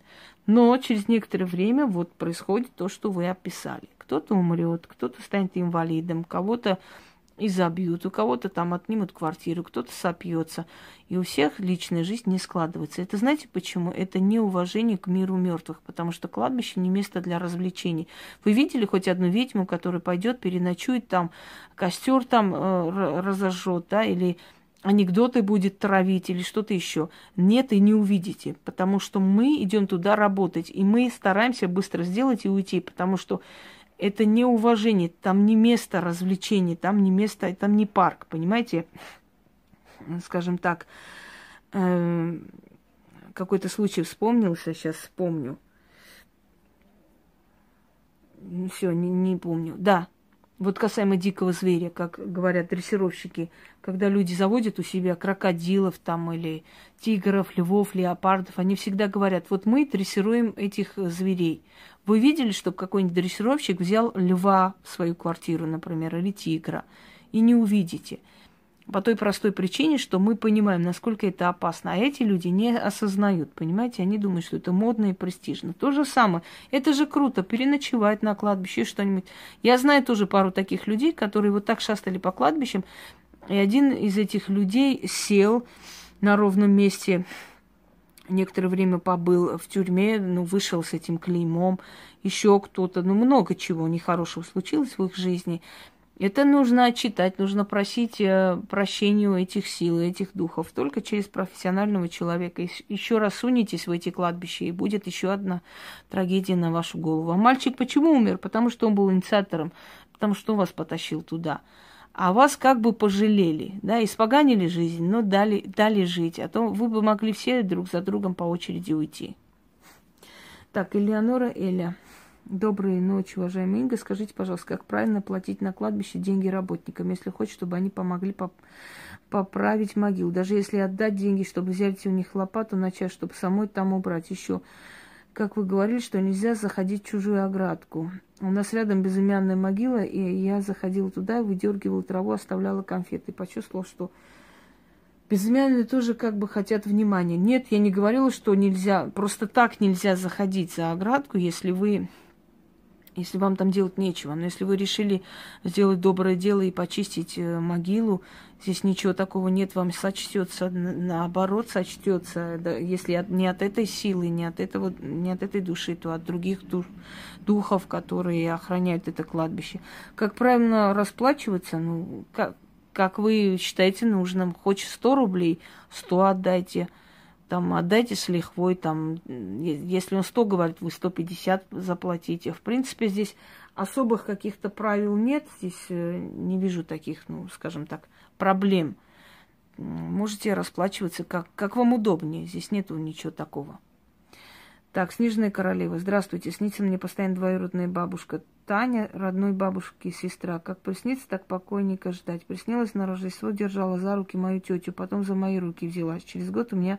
Но через некоторое время вот происходит то, что вы описали. Кто-то умрет, кто-то станет инвалидом, кого-то и забьют, у кого-то там отнимут квартиру, кто-то сопьется. И у всех личная жизнь не складывается. Это знаете почему? Это неуважение к миру мертвых, потому что кладбище не место для развлечений. Вы видели хоть одну ведьму, которая пойдет, переночует там, костер там э, разожжет, да, или анекдоты будет травить или что-то еще. Нет, и не увидите, потому что мы идем туда работать, и мы стараемся быстро сделать и уйти, потому что это не уважение, там не место развлечений, там не место, там не парк, понимаете? Скажем так, э, какой-то случай вспомнился, сейчас вспомню. Все, не, не помню. Да, вот касаемо дикого зверя, как говорят дрессировщики, когда люди заводят у себя крокодилов там или тигров, львов, леопардов, они всегда говорят, вот мы дрессируем этих зверей. Вы видели, чтобы какой-нибудь дрессировщик взял льва в свою квартиру, например, или тигра? И не увидите. По той простой причине, что мы понимаем, насколько это опасно. А эти люди не осознают, понимаете? Они думают, что это модно и престижно. То же самое. Это же круто, переночевать на кладбище, что-нибудь. Я знаю тоже пару таких людей, которые вот так шастали по кладбищам. И один из этих людей сел на ровном месте некоторое время побыл в тюрьме, ну, вышел с этим клеймом, еще кто-то, ну, много чего нехорошего случилось в их жизни. Это нужно отчитать, нужно просить э, прощения у этих сил, этих духов, только через профессионального человека. Еще раз сунетесь в эти кладбища, и будет еще одна трагедия на вашу голову. А мальчик почему умер? Потому что он был инициатором, потому что он вас потащил туда а вас как бы пожалели, да, испоганили жизнь, но дали, дали жить, а то вы бы могли все друг за другом по очереди уйти. Так, Элеонора Эля. Доброй ночи, уважаемый Инга. Скажите, пожалуйста, как правильно платить на кладбище деньги работникам, если хочешь, чтобы они помогли поп поправить могилу. Даже если отдать деньги, чтобы взять у них лопату, начать, чтобы самой там убрать. Еще как вы говорили, что нельзя заходить в чужую оградку. У нас рядом безымянная могила, и я заходила туда, выдергивала траву, оставляла конфеты. Почувствовала, что безымянные тоже как бы хотят внимания. Нет, я не говорила, что нельзя, просто так нельзя заходить за оградку, если вы если вам там делать нечего. Но если вы решили сделать доброе дело и почистить э, могилу, здесь ничего такого нет, вам сочтется, наоборот, сочтется, да, если не от этой силы, не от этого, не от этой души, то от других душ, духов, которые охраняют это кладбище. Как правильно расплачиваться, ну, как, как вы считаете нужным, хоть 100 рублей, 100 отдайте – там отдайте с лихвой, там, если он 100 говорит, вы 150 заплатите. В принципе, здесь особых каких-то правил нет, здесь э, не вижу таких, ну, скажем так, проблем. Можете расплачиваться как, как вам удобнее, здесь нету ничего такого. Так, Снежная королева. Здравствуйте. Снится мне постоянно двоюродная бабушка Таня, родной бабушки сестра. Как приснится, так покойника ждать. Приснилась на Рождество, держала за руки мою тетю, потом за мои руки взялась. Через год у меня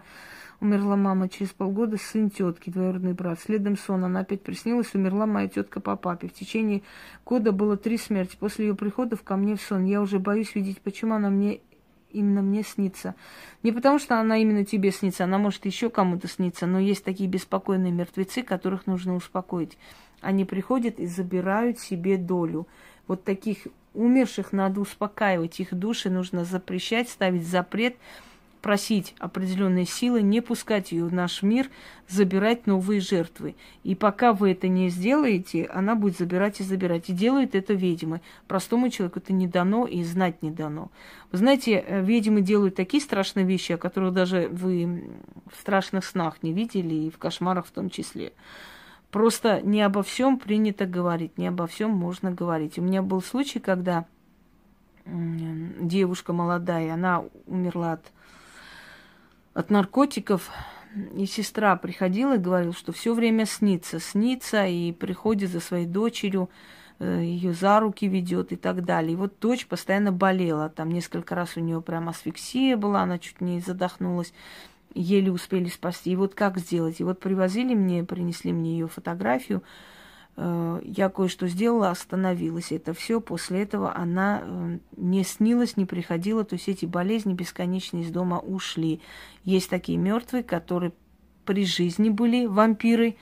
умерла мама, через полгода сын тетки, двоюродный брат. Следом сон, она опять приснилась, умерла моя тетка по папе. В течение года было три смерти. После ее прихода ко мне в сон. Я уже боюсь видеть, почему она мне именно мне снится. Не потому, что она именно тебе снится, она может еще кому-то сниться, но есть такие беспокойные мертвецы, которых нужно успокоить. Они приходят и забирают себе долю. Вот таких умерших надо успокаивать, их души нужно запрещать, ставить запрет – просить определенные силы, не пускать ее в наш мир, забирать новые жертвы. И пока вы это не сделаете, она будет забирать и забирать. И делает это ведьмы. Простому человеку это не дано и знать не дано. Вы знаете, э, ведьмы делают такие страшные вещи, о которых даже вы в страшных снах не видели, и в кошмарах в том числе. Просто не обо всем принято говорить, не обо всем можно говорить. У меня был случай, когда девушка молодая, она умерла от от наркотиков. И сестра приходила и говорила, что все время снится, снится, и приходит за своей дочерью, э, ее за руки ведет и так далее. И вот дочь постоянно болела. Там несколько раз у нее прям асфиксия была, она чуть не задохнулась. Еле успели спасти. И вот как сделать? И вот привозили мне, принесли мне ее фотографию. Э, я кое-что сделала, остановилась. Это все. После этого она э, не снилась, не приходила. То есть эти болезни бесконечные из дома ушли. Есть такие мертвые, которые при жизни были вампиры.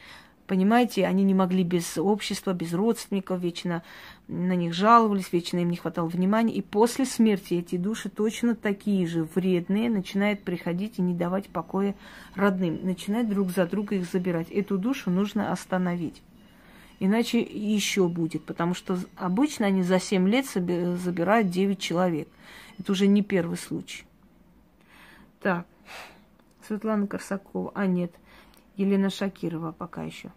Понимаете, они не могли без общества, без родственников, вечно на них жаловались, вечно им не хватало внимания. И после смерти эти души точно такие же вредные, начинают приходить и не давать покоя родным, начинают друг за друга их забирать. Эту душу нужно остановить. Иначе еще будет, потому что обычно они за 7 лет забирают 9 человек. Это уже не первый случай. Так, Светлана Корсакова. А, нет, Елена Шакирова пока еще.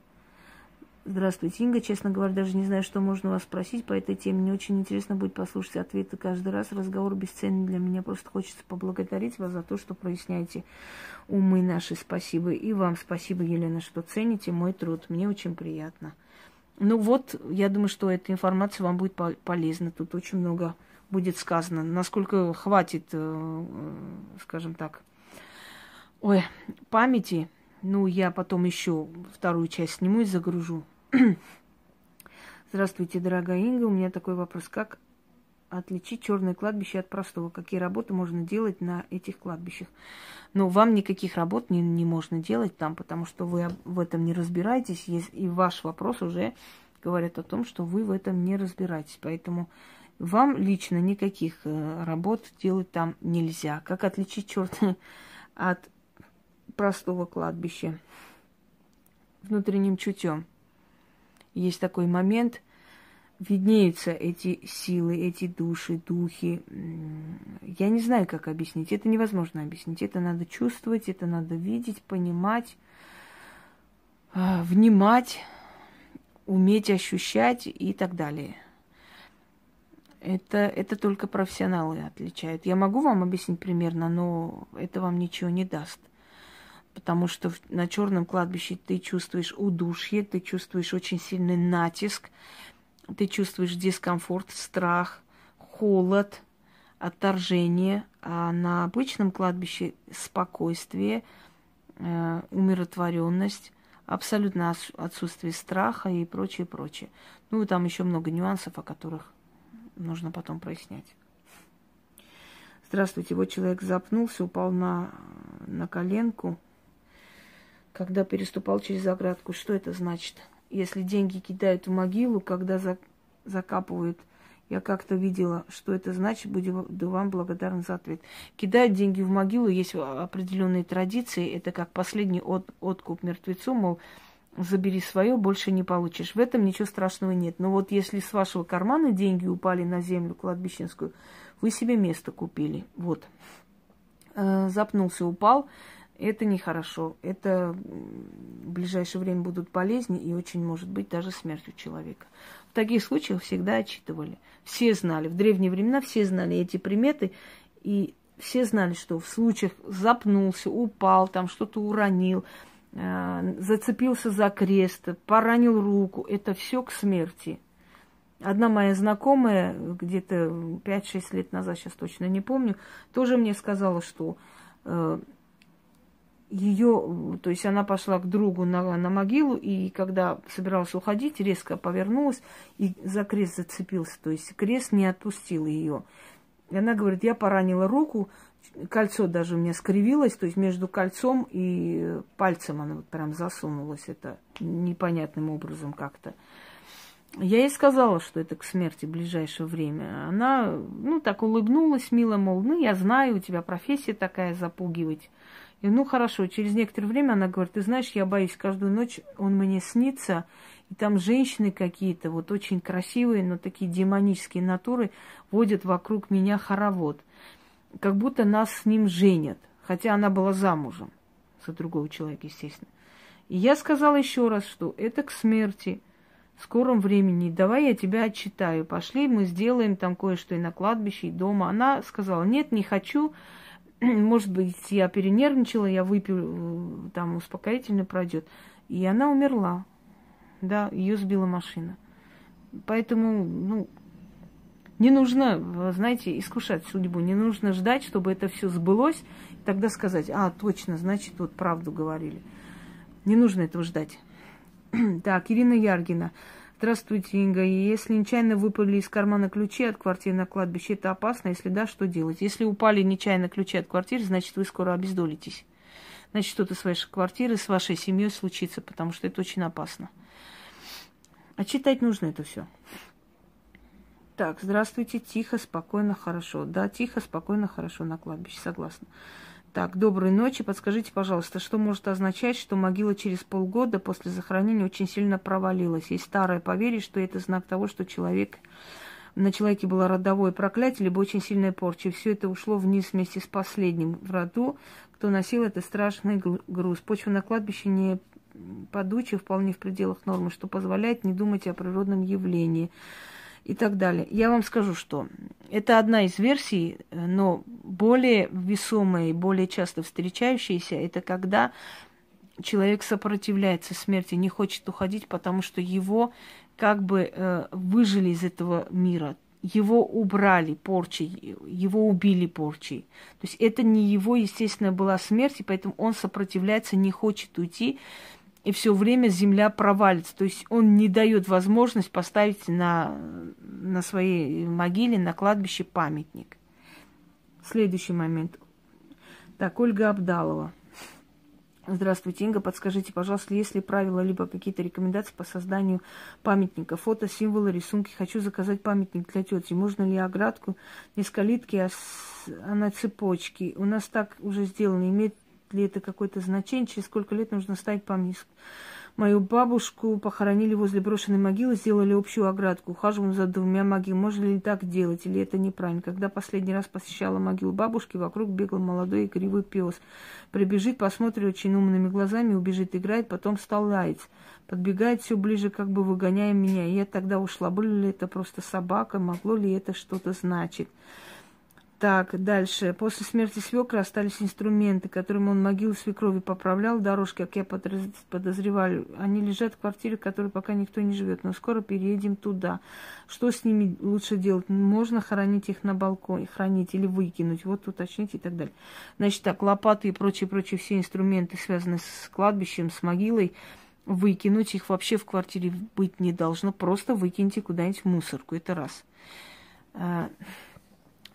Здравствуйте, Инга. Честно говоря, даже не знаю, что можно вас спросить по этой теме. Мне очень интересно будет послушать ответы каждый раз. Разговор бесценный для меня. Просто хочется поблагодарить вас за то, что проясняете умы наши. Спасибо. И вам спасибо, Елена, что цените мой труд. Мне очень приятно. Ну вот, я думаю, что эта информация вам будет полезна. Тут очень много будет сказано. Насколько хватит, э, э, скажем так, ой, памяти. Ну, я потом еще вторую часть сниму и загружу. Здравствуйте, дорогая Инга. У меня такой вопрос. Как отличить черное кладбище от простого? Какие работы можно делать на этих кладбищах? Но вам никаких работ не, не можно делать там, потому что вы в этом не разбираетесь, и ваш вопрос уже говорит о том, что вы в этом не разбираетесь. Поэтому вам лично никаких э, работ делать там нельзя. Как отличить черт от простого кладбища? Внутренним чутьем. Есть такой момент – виднеются эти силы, эти души, духи. Я не знаю, как объяснить. Это невозможно объяснить. Это надо чувствовать, это надо видеть, понимать, а, внимать, уметь ощущать и так далее. Это, это только профессионалы отличают. Я могу вам объяснить примерно, но это вам ничего не даст. Потому что на черном кладбище ты чувствуешь удушье, ты чувствуешь очень сильный натиск, ты чувствуешь дискомфорт, страх, холод, отторжение, а на обычном кладбище спокойствие, э, умиротворенность, абсолютно отсутствие страха и прочее, прочее. Ну, и там еще много нюансов, о которых нужно потом прояснять. Здравствуйте, вот человек запнулся, упал на, на коленку, когда переступал через оградку. Что это значит? Если деньги кидают в могилу, когда за, закапывают – я как-то видела, что это значит, буду вам благодарен за ответ. Кидать деньги в могилу, есть определенные традиции, это как последний от, откуп мертвецу, мол, забери свое, больше не получишь. В этом ничего страшного нет. Но вот если с вашего кармана деньги упали на землю кладбищенскую, вы себе место купили. Вот. Э, запнулся, упал. Это нехорошо. Это в ближайшее время будут болезни и очень может быть даже смерть у человека. В таких случаях всегда отчитывали. Все знали. В древние времена все знали эти приметы. И все знали, что в случаях запнулся, упал, там что-то уронил, э, зацепился за крест, поранил руку. Это все к смерти. Одна моя знакомая, где-то 5-6 лет назад, сейчас точно не помню, тоже мне сказала, что э, ее, то есть она пошла к другу на, на могилу, и когда собиралась уходить, резко повернулась и за крест зацепился. То есть крест не отпустил ее. И она говорит, я поранила руку, кольцо даже у меня скривилось, то есть между кольцом и пальцем она вот прям засунулась. Это непонятным образом как-то. Я ей сказала, что это к смерти в ближайшее время. Она, ну, так улыбнулась мило, мол, ну, я знаю, у тебя профессия такая запугивать. И ну хорошо, через некоторое время она говорит, ты знаешь, я боюсь, каждую ночь он мне снится, и там женщины какие-то, вот очень красивые, но такие демонические натуры, водят вокруг меня хоровод. Как будто нас с ним женят, хотя она была замужем за другого человека, естественно. И я сказала еще раз, что это к смерти, в скором времени, давай я тебя отчитаю, пошли, мы сделаем там кое-что и на кладбище, и дома. Она сказала, нет, не хочу, может быть, я перенервничала, я выпью, там успокоительно пройдет. И она умерла. Да, ее сбила машина. Поэтому, ну, не нужно, знаете, искушать судьбу. Не нужно ждать, чтобы это все сбылось, и тогда сказать, а, точно, значит, вот правду говорили. Не нужно этого ждать. так, Ирина Яргина. Здравствуйте, Инга. Если нечаянно выпали из кармана ключи от квартиры на кладбище, это опасно? Если да, что делать? Если упали нечаянно ключи от квартиры, значит, вы скоро обездолитесь. Значит, что-то с вашей квартиры, с вашей семьей случится, потому что это очень опасно. А читать нужно это все. Так, здравствуйте, тихо, спокойно, хорошо. Да, тихо, спокойно, хорошо на кладбище, согласна. Так, доброй ночи. Подскажите, пожалуйста, что может означать, что могила через полгода после захоронения очень сильно провалилась? Есть старое поверье, что это знак того, что человек на человеке было родовое проклятие, либо очень сильная порча. Все это ушло вниз вместе с последним в роду, кто носил этот страшный груз. Почва на кладбище не подучая, вполне в пределах нормы, что позволяет не думать о природном явлении и так далее. Я вам скажу, что это одна из версий, но более весомая и более часто встречающаяся, это когда человек сопротивляется смерти, не хочет уходить, потому что его как бы э, выжили из этого мира, его убрали порчей, его убили порчей. То есть это не его, естественно, была смерть, и поэтому он сопротивляется, не хочет уйти, и все время земля провалится. То есть он не дает возможность поставить на, на своей могиле, на кладбище памятник. Следующий момент. Так, Ольга Абдалова. Здравствуйте, Инга. Подскажите, пожалуйста, есть ли правила либо какие-то рекомендации по созданию памятника? Фото, символы, рисунки. Хочу заказать памятник для тети. Можно ли оградку не с калитки, а, с, а на цепочке? У нас так уже сделано. Имеет ли это какое-то значение, через сколько лет нужно ставить памятник. Мою бабушку похоронили возле брошенной могилы, сделали общую оградку, ухаживаем за двумя могилами. Можно ли так делать, или это неправильно? Когда последний раз посещала могилу бабушки, вокруг бегал молодой игривый пес. Прибежит, посмотрит очень умными глазами, убежит, играет, потом стал лаять. Подбегает все ближе, как бы выгоняя меня. И я тогда ушла. Были ли это просто собака? Могло ли это что-то значить? Так, дальше. После смерти свекра остались инструменты, которыми он могилу свекрови поправлял, дорожки, как я подозреваю. Они лежат в квартире, в которой пока никто не живет, но скоро переедем туда. Что с ними лучше делать? Можно хоронить их на балконе, хранить или выкинуть, вот уточнить и так далее. Значит так, лопаты и прочие-прочие все инструменты, связанные с кладбищем, с могилой, выкинуть, их вообще в квартире быть не должно, просто выкиньте куда-нибудь в мусорку, это раз.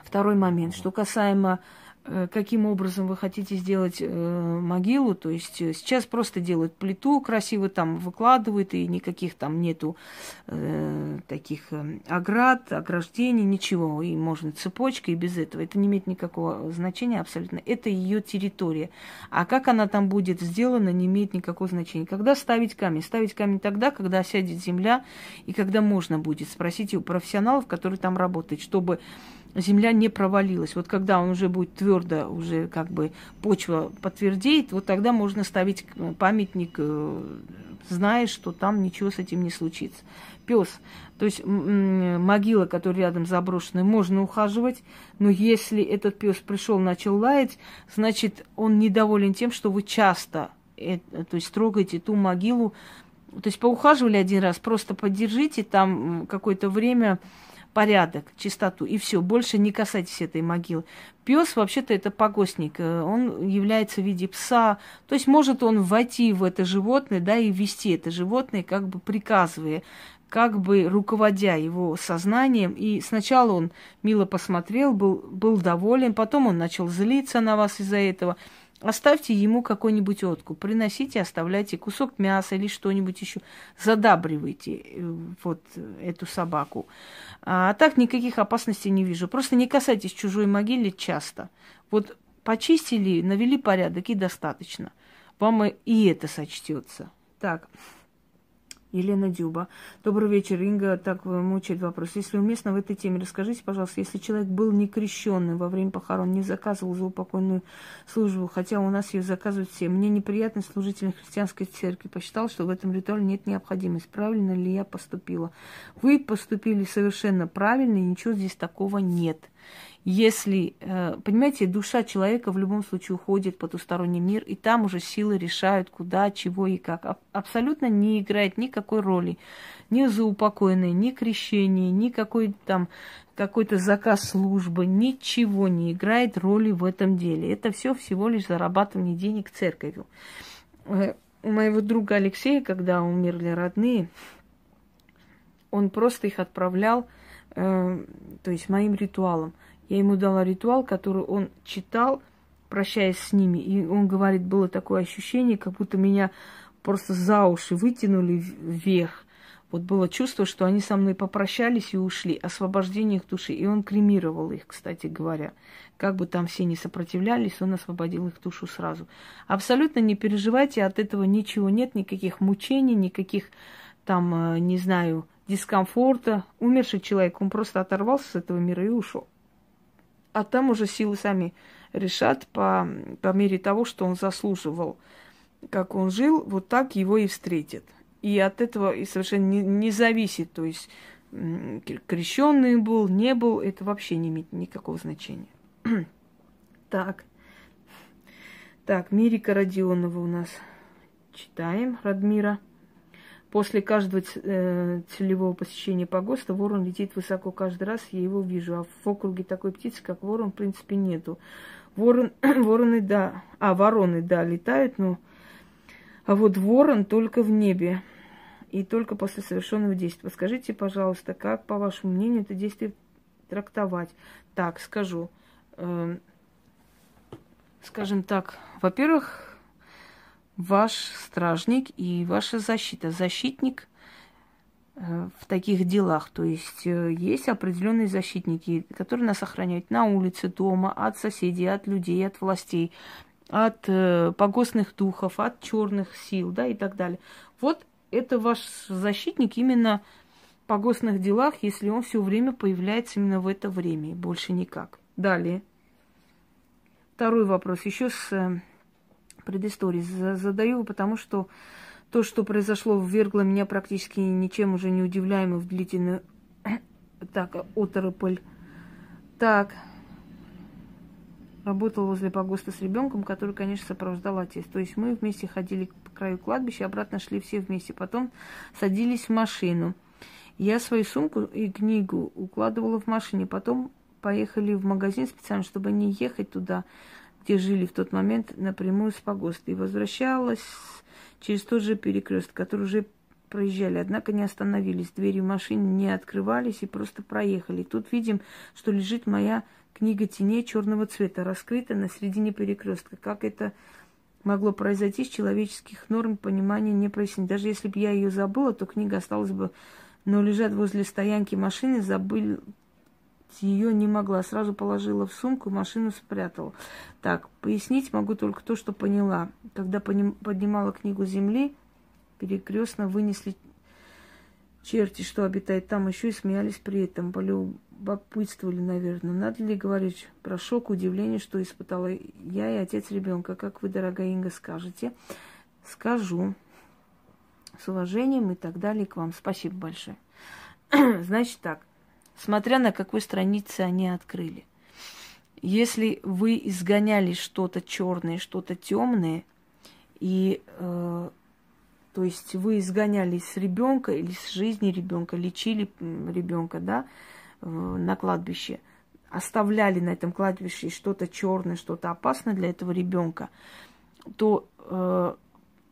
Второй момент, что касаемо Э, каким образом вы хотите сделать э, могилу. То есть э, сейчас просто делают плиту, красиво там выкладывают, и никаких там нету таких оград, ограждений, ничего. И можно цепочкой, и без этого. Это не имеет никакого значения абсолютно. Это ее территория. А как она там будет сделана, не имеет никакого значения. Когда ставить камень? Ставить камень тогда, когда сядет земля, и когда можно будет. Спросите у профессионалов, которые там работают, чтобы земля не провалилась. Вот когда он уже будет твердо, уже как бы почва подтвердеет, вот тогда можно ставить памятник, э, зная, что там ничего с этим не случится. Пес, то есть могила, которая рядом заброшенная, можно ухаживать, но если этот пес пришел, начал лаять, значит, он недоволен тем, что вы часто, э, то есть трогаете ту могилу, то есть поухаживали один раз, просто поддержите там какое-то время, порядок, чистоту, и все, больше не касайтесь этой могилы. Пес вообще-то это погостник, э, он является в виде пса, то есть может он войти в это животное, да, и вести это животное, как бы приказывая, как бы руководя его сознанием. И сначала он мило посмотрел, был, был доволен, потом он начал злиться на вас из-за этого – Оставьте ему какой-нибудь откуп, приносите, оставляйте кусок мяса или что-нибудь еще, задабривайте э, вот эту собаку. А так никаких опасностей не вижу. Просто не касайтесь чужой могилы часто. Вот почистили, навели порядок и достаточно. Вам и это сочтется. Так. Елена Дюба. Добрый вечер, Инга. Так мучает вопрос. Если уместно в этой теме, расскажите, пожалуйста, если человек был не крещенный во время похорон, не заказывал за упокойную службу, хотя у нас ее заказывают все. Мне неприятно служитель христианской церкви. Посчитал, что в этом ритуале нет необходимости. Правильно ли я поступила? Вы поступили совершенно правильно, и ничего здесь такого нет если, э, понимаете, душа человека в любом случае уходит в потусторонний мир, и там уже силы решают, куда, чего и как. Абсолютно не играет никакой роли. Ни заупокойное, ни крещение, ни какой там какой-то заказ службы, ничего не играет роли в этом деле. Это все всего лишь зарабатывание денег церковью. Э, у моего друга Алексея, когда умерли родные, он просто их отправлял, э, то есть моим ритуалом – я ему дала ритуал, который он читал, прощаясь с ними. И он говорит, было такое ощущение, как будто меня просто за уши вытянули вверх. Вот было чувство, что они со мной попрощались и ушли, освобождение их души. И он кремировал их, кстати говоря. Как бы там все не сопротивлялись, он освободил их душу сразу. Абсолютно не переживайте, от этого ничего нет, никаких мучений, никаких там, э, не знаю, дискомфорта. Умерший человек, он просто оторвался с этого мира и ушел а там уже силы сами решат по, по мере того, что он заслуживал. Как он жил, вот так его и встретят. И от этого и совершенно не, не зависит, то есть крещенный был, не был, это вообще не имеет никакого значения. так. Так, Мирика Родионова у нас. Читаем, Радмира. После каждого э, целевого посещения погоста ворон летит высоко каждый раз, я его вижу. А в округе такой птицы, как ворон, в принципе, нету. Ворон, вороны, да, а вороны, да, летают, но... А вот ворон только в небе и только после совершенного действия. Подскажите, пожалуйста, как, по вашему мнению, это действие трактовать? Так, скажу. Э, скажем так, во-первых, ваш стражник и ваша защита. Защитник э, в таких делах. То есть э, есть определенные защитники, которые нас охраняют на улице, дома, от соседей, от людей, от властей, от э, погостных духов, от черных сил, да, и так далее. Вот это ваш защитник именно в погостных делах, если он все время появляется именно в это время, и больше никак. Далее. Второй вопрос. Еще с предыстории. Задаю, потому что то, что произошло, ввергло меня практически ничем уже не удивляемо в длительную так, оторопыль. Так, работал возле погоста с ребенком, который, конечно, сопровождал отец. То есть мы вместе ходили по краю кладбища, обратно шли все вместе. Потом садились в машину. Я свою сумку и книгу укладывала в машине. Потом поехали в магазин специально, чтобы не ехать туда где жили в тот момент напрямую с погоста. И возвращалась через тот же перекрест, который уже проезжали, однако не остановились. Двери машины не открывались и просто проехали. Тут видим, что лежит моя книга теней черного цвета, раскрыта на середине перекрестка. Как это могло произойти с человеческих норм понимания не прояснить. Даже если бы я ее забыла, то книга осталась бы, но лежат возле стоянки машины, забыл ее не могла. Сразу положила в сумку, машину спрятала. Так, пояснить могу только то, что поняла. Когда поднимала книгу земли, перекрестно вынесли черти, что обитает там, еще и смеялись при этом, полюбопытствовали, наверное. Надо ли говорить про шок, удивление, что испытала я и отец ребенка, как вы, дорогая Инга, скажете? Скажу. С уважением и так далее к вам. Спасибо большое. Значит так, смотря на какой странице они открыли. Если вы изгоняли что-то черное, что-то темное, и э, то есть вы изгоняли с ребенка или с жизни ребенка, лечили ребенка, да, на кладбище, оставляли на этом кладбище что-то черное, что-то опасное для этого ребенка, то э,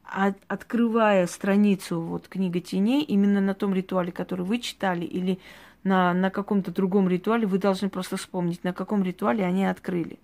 от, открывая страницу вот книга теней, именно на том ритуале, который вы читали, или на, на каком-то другом ритуале, вы должны просто вспомнить, на каком ритуале они открыли.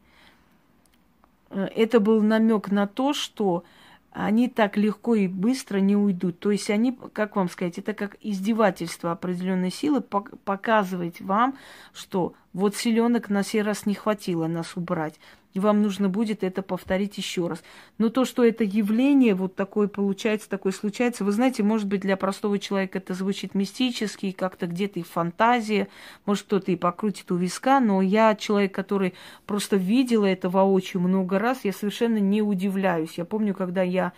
Э, это был намек на то, что они так легко и быстро не уйдут. То есть они, как вам сказать, это как издевательство определенной силы, показывать вам, что вот селенок на сей раз не хватило нас убрать и вам нужно будет это повторить еще раз. Но то, что это явление вот такое получается, такое случается, вы знаете, может быть, для простого человека это звучит мистически, как-то где-то и фантазия, может, кто-то и покрутит у виска, но я человек, который просто видела это воочию много раз, я совершенно не удивляюсь. Я помню, когда я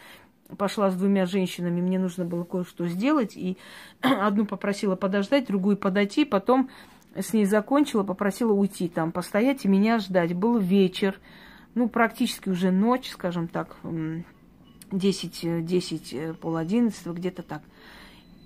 пошла с двумя женщинами, мне нужно было кое-что сделать, и одну попросила подождать, другую подойти, потом с ней закончила, попросила уйти там, постоять и меня ждать. Был вечер, ну, практически уже ночь, скажем так, 10, 10 э, пол одиннадцатого, где-то так.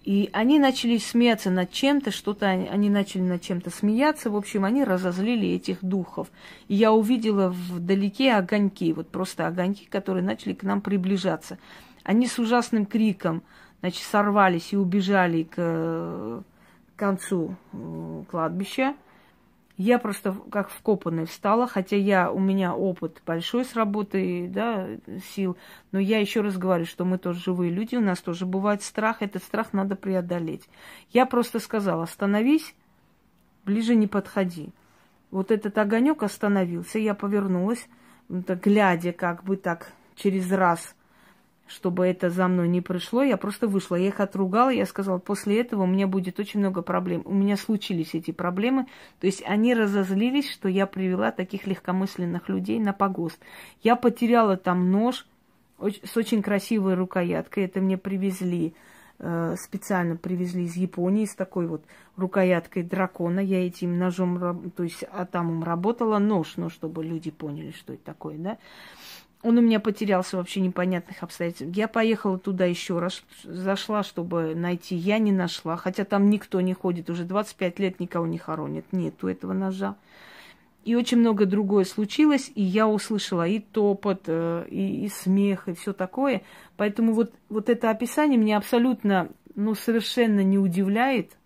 И они начали смеяться над чем-то, что-то они, они начали над чем-то смеяться. В общем, они разозлили этих духов. И я увидела вдалеке огоньки, вот просто огоньки, которые начали к нам приближаться. Они с ужасным криком, значит, сорвались и убежали к к концу кладбища. Я просто как вкопанная встала, хотя я, у меня опыт большой с работой, да, сил, но я еще раз говорю, что мы тоже живые люди, у нас тоже бывает страх, этот страх надо преодолеть. Я просто сказала, остановись, ближе не подходи. Вот этот огонек остановился, я повернулась, глядя как бы так через раз чтобы это за мной не пришло, я просто вышла. Я их отругала, я сказала, после этого у меня будет очень много проблем. У меня случились эти проблемы. То есть они разозлились, что я привела таких легкомысленных людей на погост. Я потеряла там нож с очень красивой рукояткой. Это мне привезли, э, специально привезли из Японии с такой вот рукояткой дракона. Я этим ножом, то есть а там работала нож, но чтобы люди поняли, что это такое, да. Он у меня потерялся вообще непонятных обстоятельств. Я поехала туда еще раз, зашла, чтобы найти. Я не нашла, хотя там никто не ходит. Уже 25 лет никого не хоронит. Нету этого ножа. И очень много другое случилось, и я услышала и топот, э, и, и смех, и все такое. Поэтому вот, вот это описание меня абсолютно, ну, совершенно не удивляет.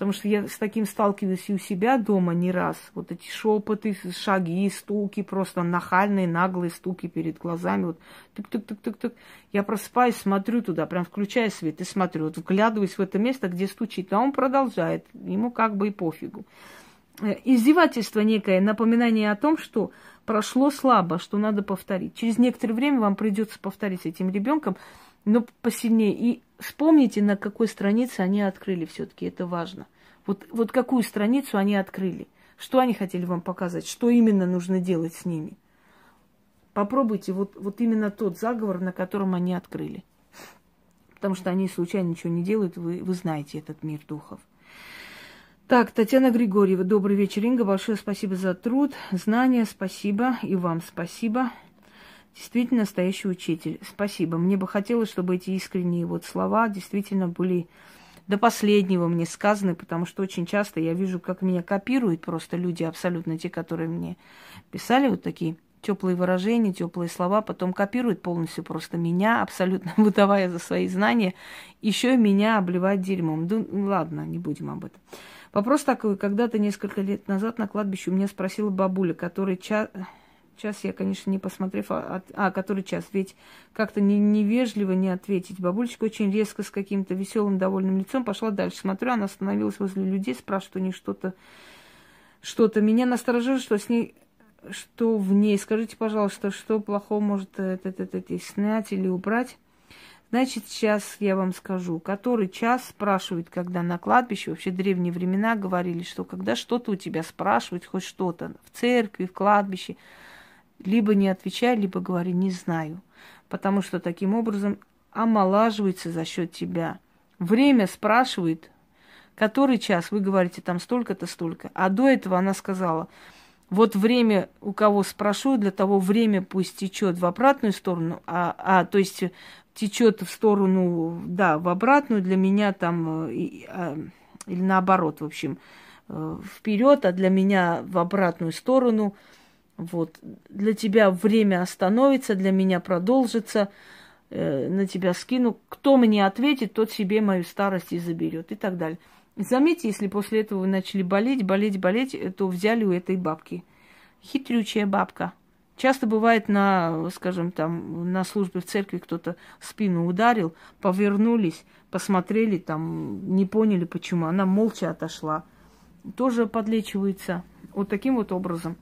Потому что я с таким сталкиваюсь и у себя дома не раз. Вот эти шепоты, шаги, стуки, просто нахальные, наглые стуки перед глазами. Вот тык-тык-тык-тык-тык. Я просыпаюсь, смотрю туда, прям включаю свет и смотрю. Вот вглядываюсь в это место, где стучит. А он продолжает. Ему как бы и пофигу. Э, издевательство некое, напоминание о том, что прошло слабо, что надо повторить. Через некоторое время вам придется повторить с этим ребенком, но посильнее. И вспомните, на какой странице они открыли все-таки, это важно. Вот, вот какую страницу они открыли, что они хотели вам показать, что именно нужно делать с ними. Попробуйте вот, вот именно тот заговор, на котором они открыли. Потому что они случайно ничего не делают, вы, вы знаете этот мир духов. Так, Татьяна Григорьева, добрый вечер, Инга, большое спасибо за труд, знания, спасибо, и вам спасибо. Действительно настоящий учитель. Спасибо. Мне бы хотелось, чтобы эти искренние вот слова действительно были до последнего мне сказаны, потому что очень часто я вижу, как меня копируют просто люди, абсолютно те, которые мне писали вот такие теплые выражения, теплые слова, потом копирует полностью просто меня, абсолютно выдавая за свои знания, еще и меня обливать дерьмом. Да, ладно, не будем об этом. Вопрос такой, когда-то несколько лет назад на кладбище у меня спросила бабуля, который час, час я, конечно, не посмотрев, а, а который час, ведь как-то не, невежливо не ответить. Бабулечка очень резко с каким-то веселым, довольным лицом пошла дальше. Смотрю, она остановилась возле людей, спрашивает у них что-то, что-то. Меня насторожило, что с ней что в ней? Скажите, пожалуйста, что плохого может это, это, это, снять или убрать? Значит, сейчас я вам скажу, который час спрашивает, когда на кладбище, вообще древние времена говорили, что когда что-то у тебя спрашивают, хоть что-то, в церкви, в кладбище, либо не отвечай, либо говори, не знаю. Потому что таким образом омолаживается за счет тебя. Время спрашивает, который час, вы говорите, там столько-то, столько. А до этого она сказала, вот время, у кого спрошу, для того время пусть течет в обратную сторону, а, а то есть течет в сторону, да, в обратную, для меня там, и, а, или наоборот, в общем, э, вперед, а для меня в обратную сторону. Вот. Для тебя время остановится, для меня продолжится, э, на тебя скину. Кто мне ответит, тот себе мою старость и заберет и так далее. Заметьте, если после этого вы начали болеть, болеть, болеть, то взяли у этой бабки. Хитрючая бабка. Часто бывает на, скажем, там, на службе в церкви кто-то спину ударил, повернулись, посмотрели, там, не поняли почему. Она молча отошла. Тоже подлечивается вот таким вот образом.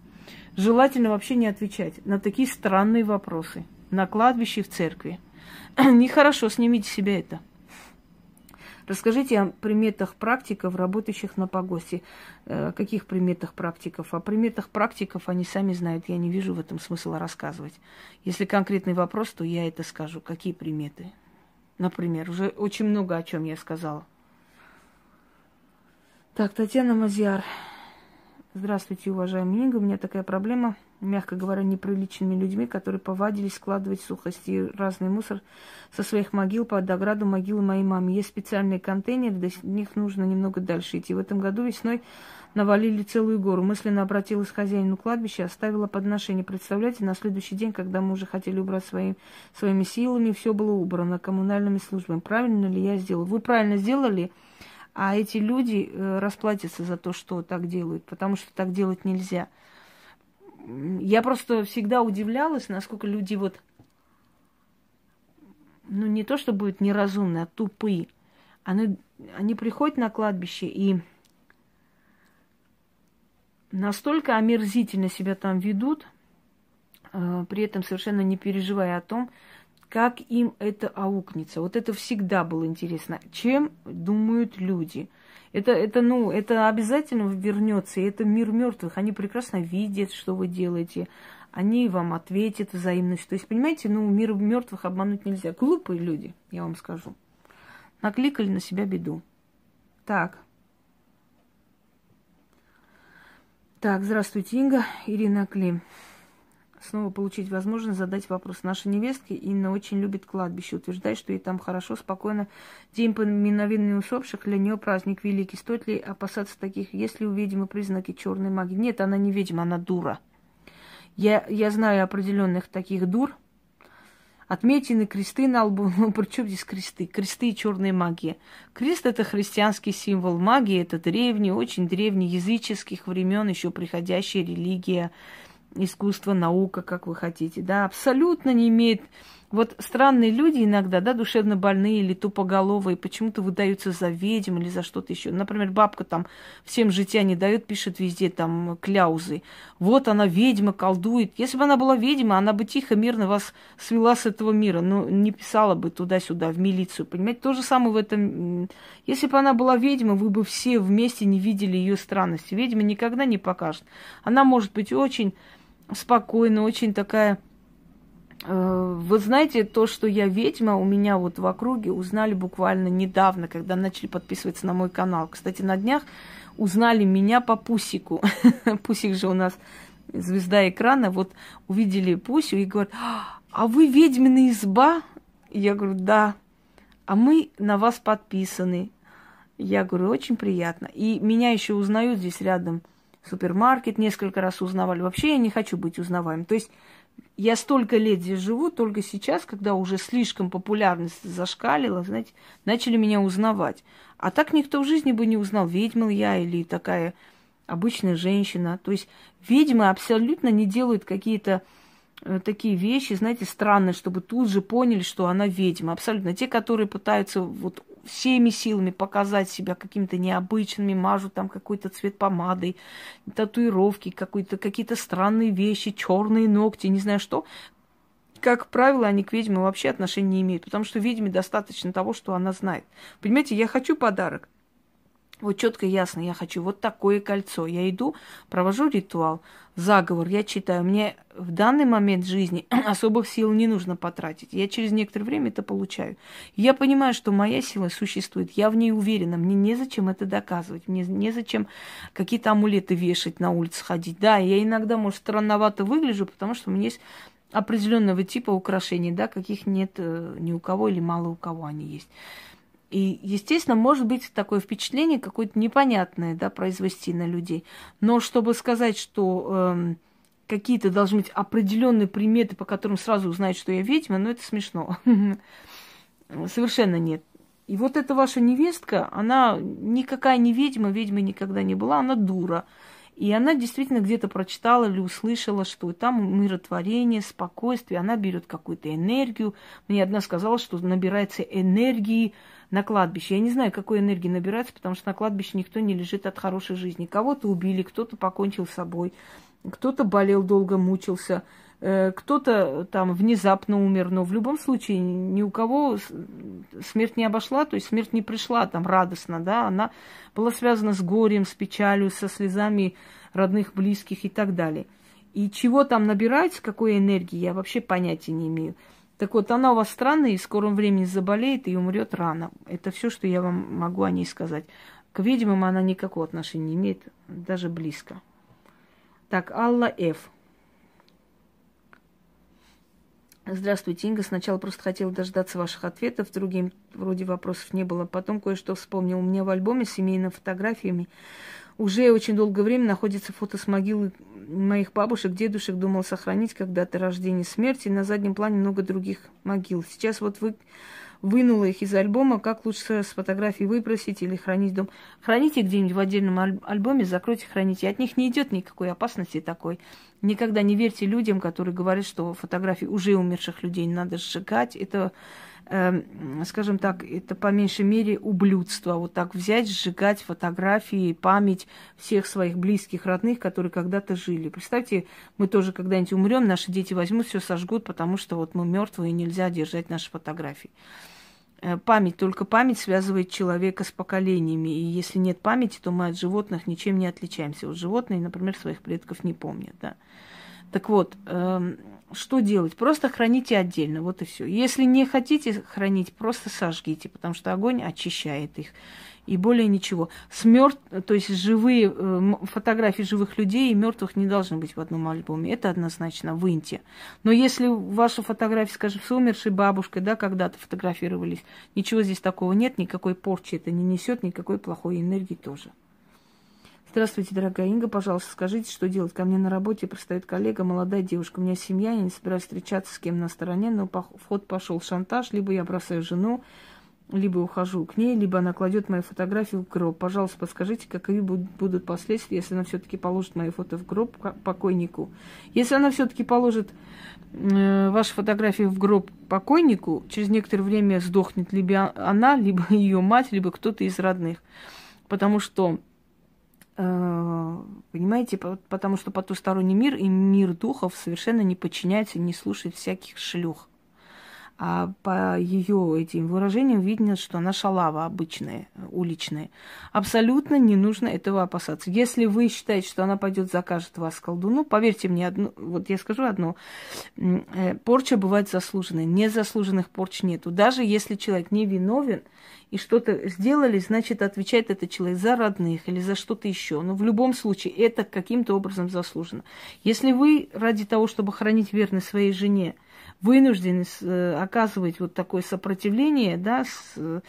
Желательно вообще не отвечать на такие странные вопросы. На кладбище в церкви. Нехорошо, снимите себе это. Расскажите о приметах практиков, работающих на погосте. О э, каких приметах практиков? О приметах практиков они сами знают. Я не вижу в этом смысла рассказывать. Если конкретный вопрос, то я это скажу. Какие приметы? Например, уже очень много о чем я сказала. Так, Татьяна Мазиар. Здравствуйте, уважаемый Инга. У меня такая проблема – мягко говоря, неприличными людьми, которые повадились складывать сухости и разный мусор со своих могил под ограду могилы моей мамы. Есть специальные контейнеры, до них нужно немного дальше идти. В этом году весной навалили целую гору. Мысленно обратилась к хозяину кладбища, оставила подношение. Представляете, на следующий день, когда мы уже хотели убрать своим, своими силами, все было убрано коммунальными службами. Правильно ли я сделала? Вы правильно сделали, а эти люди э, расплатятся за то, что так делают, потому что так делать нельзя я просто всегда удивлялась, насколько люди вот, ну не то, что будут неразумные, а тупые. Они, они приходят на кладбище и настолько омерзительно себя там ведут, э, при этом совершенно не переживая о том, как им это аукнется. Вот это всегда было интересно. Чем думают люди? Это, это, ну, это обязательно вернется, и это мир мертвых. Они прекрасно видят, что вы делаете. Они вам ответят взаимностью. То есть, понимаете, ну, мир мертвых обмануть нельзя. Глупые люди, я вам скажу. Накликали на себя беду. Так. Так, здравствуйте, Инга. Ирина Клим снова получить возможность задать вопрос. Наша невестка Инна очень любит кладбище, утверждает, что ей там хорошо, спокойно. День поминовения усопших для нее праздник великий. Стоит ли опасаться таких, если у ведьмы признаки черной магии? Нет, она не ведьма, она дура. Я, я знаю определенных таких дур. Отметины кресты на лбу. Ну, при здесь кресты? Кресты и черная магия. Крест – это христианский символ. Магия – это древний, очень древний, языческих времен еще приходящая религия искусство, наука, как вы хотите, да, абсолютно не имеет... Вот странные люди иногда, да, душевно больные или тупоголовые, почему-то выдаются за ведьм или за что-то еще. Например, бабка там всем жития не дает, пишет везде там кляузы. Вот она ведьма, колдует. Если бы она была ведьма, она бы тихо, мирно вас свела с этого мира, но не писала бы туда-сюда, в милицию, понимаете? То же самое в этом... Если бы она была ведьма, вы бы все вместе не видели ее странности. Ведьма никогда не покажет. Она может быть очень спокойно, очень такая... Э, вы знаете, то, что я ведьма, у меня вот в округе узнали буквально недавно, когда начали подписываться на мой канал. Кстати, на днях узнали меня по Пусику. Пусик же у нас звезда экрана. Вот увидели Пусю и говорят, а вы ведьмина изба? Я говорю, да. А мы на вас подписаны. Я говорю, очень приятно. И меня еще узнают здесь рядом супермаркет несколько раз узнавали. Вообще я не хочу быть узнаваем. То есть я столько лет здесь живу, только сейчас, когда уже слишком популярность зашкалила, знаете, начали меня узнавать. А так никто в жизни бы не узнал, ведьма я или такая обычная женщина. То есть ведьмы абсолютно не делают какие-то э, такие вещи, знаете, странные, чтобы тут же поняли, что она ведьма. Абсолютно. Те, которые пытаются вот всеми силами показать себя какими-то необычными, мажут там какой-то цвет помадой, татуировки, какой-то, какие-то странные вещи, черные ногти, не знаю что. Как правило, они к ведьме вообще отношения не имеют, потому что ведьме достаточно того, что она знает. Понимаете, я хочу подарок. Вот четко ясно, я хочу вот такое кольцо. Я иду, провожу ритуал, заговор, я читаю. Мне в данный момент жизни особых сил не нужно потратить. Я через некоторое время это получаю. Я понимаю, что моя сила существует, я в ней уверена. Мне незачем это доказывать, мне незачем какие-то амулеты вешать на улице ходить. Да, я иногда, может, странновато выгляжу, потому что у меня есть определенного типа украшений, да, каких нет э, ни у кого или мало у кого они есть. И, естественно, может быть такое впечатление какое-то непонятное, да, произвести на людей. Но чтобы сказать, что э, какие-то должны быть определенные приметы, по которым сразу узнать, что я ведьма, ну это смешно. Совершенно нет. И вот эта ваша невестка, она никакая не ведьма, ведьмой никогда не была, она дура. И она действительно где-то прочитала или услышала, что там умиротворение, спокойствие, она берет какую-то энергию. Мне одна сказала, что набирается энергии на кладбище. Я не знаю, какой энергии набираться, потому что на кладбище никто не лежит от хорошей жизни. Кого-то убили, кто-то покончил с собой, кто-то болел долго, мучился, э, кто-то там внезапно умер. Но в любом случае ни у кого смерть не обошла, то есть смерть не пришла там радостно, да, она была связана с горем, с печалью, со слезами родных, близких и так далее. И чего там набирать, какой энергии, я вообще понятия не имею. Так вот, она у вас странная и в скором времени заболеет и умрет рано. Это все, что я вам могу о ней сказать. К ведьмам она никакого отношения не имеет, даже близко. Так, Алла Ф. Здравствуйте, Инга. Сначала просто хотела дождаться ваших ответов. Другим вроде вопросов не было. Потом кое-что вспомнил. У меня в альбоме с семейными фотографиями уже очень долгое время находится фото с могилы моих бабушек, дедушек. Думал сохранить когда-то рождение, смерти. На заднем плане много других могил. Сейчас вот вы вынула их из альбома, как лучше с фотографий выбросить или хранить дом. Храните где-нибудь в отдельном аль- альбоме, закройте, храните. От них не идет никакой опасности такой. Никогда не верьте людям, которые говорят, что фотографии уже умерших людей надо сжигать. Это скажем так, это по меньшей мере ублюдство. Вот так взять, сжигать фотографии, память всех своих близких, родных, которые когда-то жили. Представьте, мы тоже когда-нибудь умрем, наши дети возьмут, все сожгут, потому что вот мы мертвые, и нельзя держать наши фотографии. Э, память, только память связывает человека с поколениями. И если нет памяти, то мы от животных ничем не отличаемся. Вот животные, например, своих предков не помнят. Да. Так вот, э, что делать? Просто храните отдельно, вот и все. Если не хотите хранить, просто сожгите, потому что огонь очищает их. И более ничего. С мертв... То есть живые э, фотографии живых людей и мертвых не должны быть в одном альбоме. Это однозначно выньте. Но если ваша фотография, скажем, с умершей бабушкой, да, когда-то фотографировались, ничего здесь такого нет, никакой порчи это не несет, никакой плохой энергии тоже. Здравствуйте, дорогая Инга, пожалуйста, скажите, что делать? Ко мне на работе пристает коллега, молодая девушка. У меня семья, я не собираюсь встречаться с кем на стороне, но в ход пошел шантаж, либо я бросаю жену, либо ухожу к ней, либо она кладет мои фотографии в гроб. Пожалуйста, подскажите, какие будут последствия, если она все-таки положит мои фото в гроб покойнику. Если она все-таки положит э, ваши фотографии в гроб покойнику, через некоторое время сдохнет либо она, либо ее мать, либо кто-то из родных. Потому что понимаете, потому что потусторонний мир и мир духов совершенно не подчиняется, не слушает всяких шлюх. А по ее этим выражениям видно, что она шалава обычная, уличная. Абсолютно не нужно этого опасаться. Если вы считаете, что она пойдет закажет вас колдуну, поверьте мне, одно, вот я скажу одно, э, порча бывает заслуженная, незаслуженных порч нету. Даже если человек не виновен и что-то сделали, значит, отвечает этот человек за родных или за что-то еще. Но в любом случае это каким-то образом заслужено. Если вы ради того, чтобы хранить верность своей жене, вынуждены э, оказывать вот такое сопротивление, да, с, э,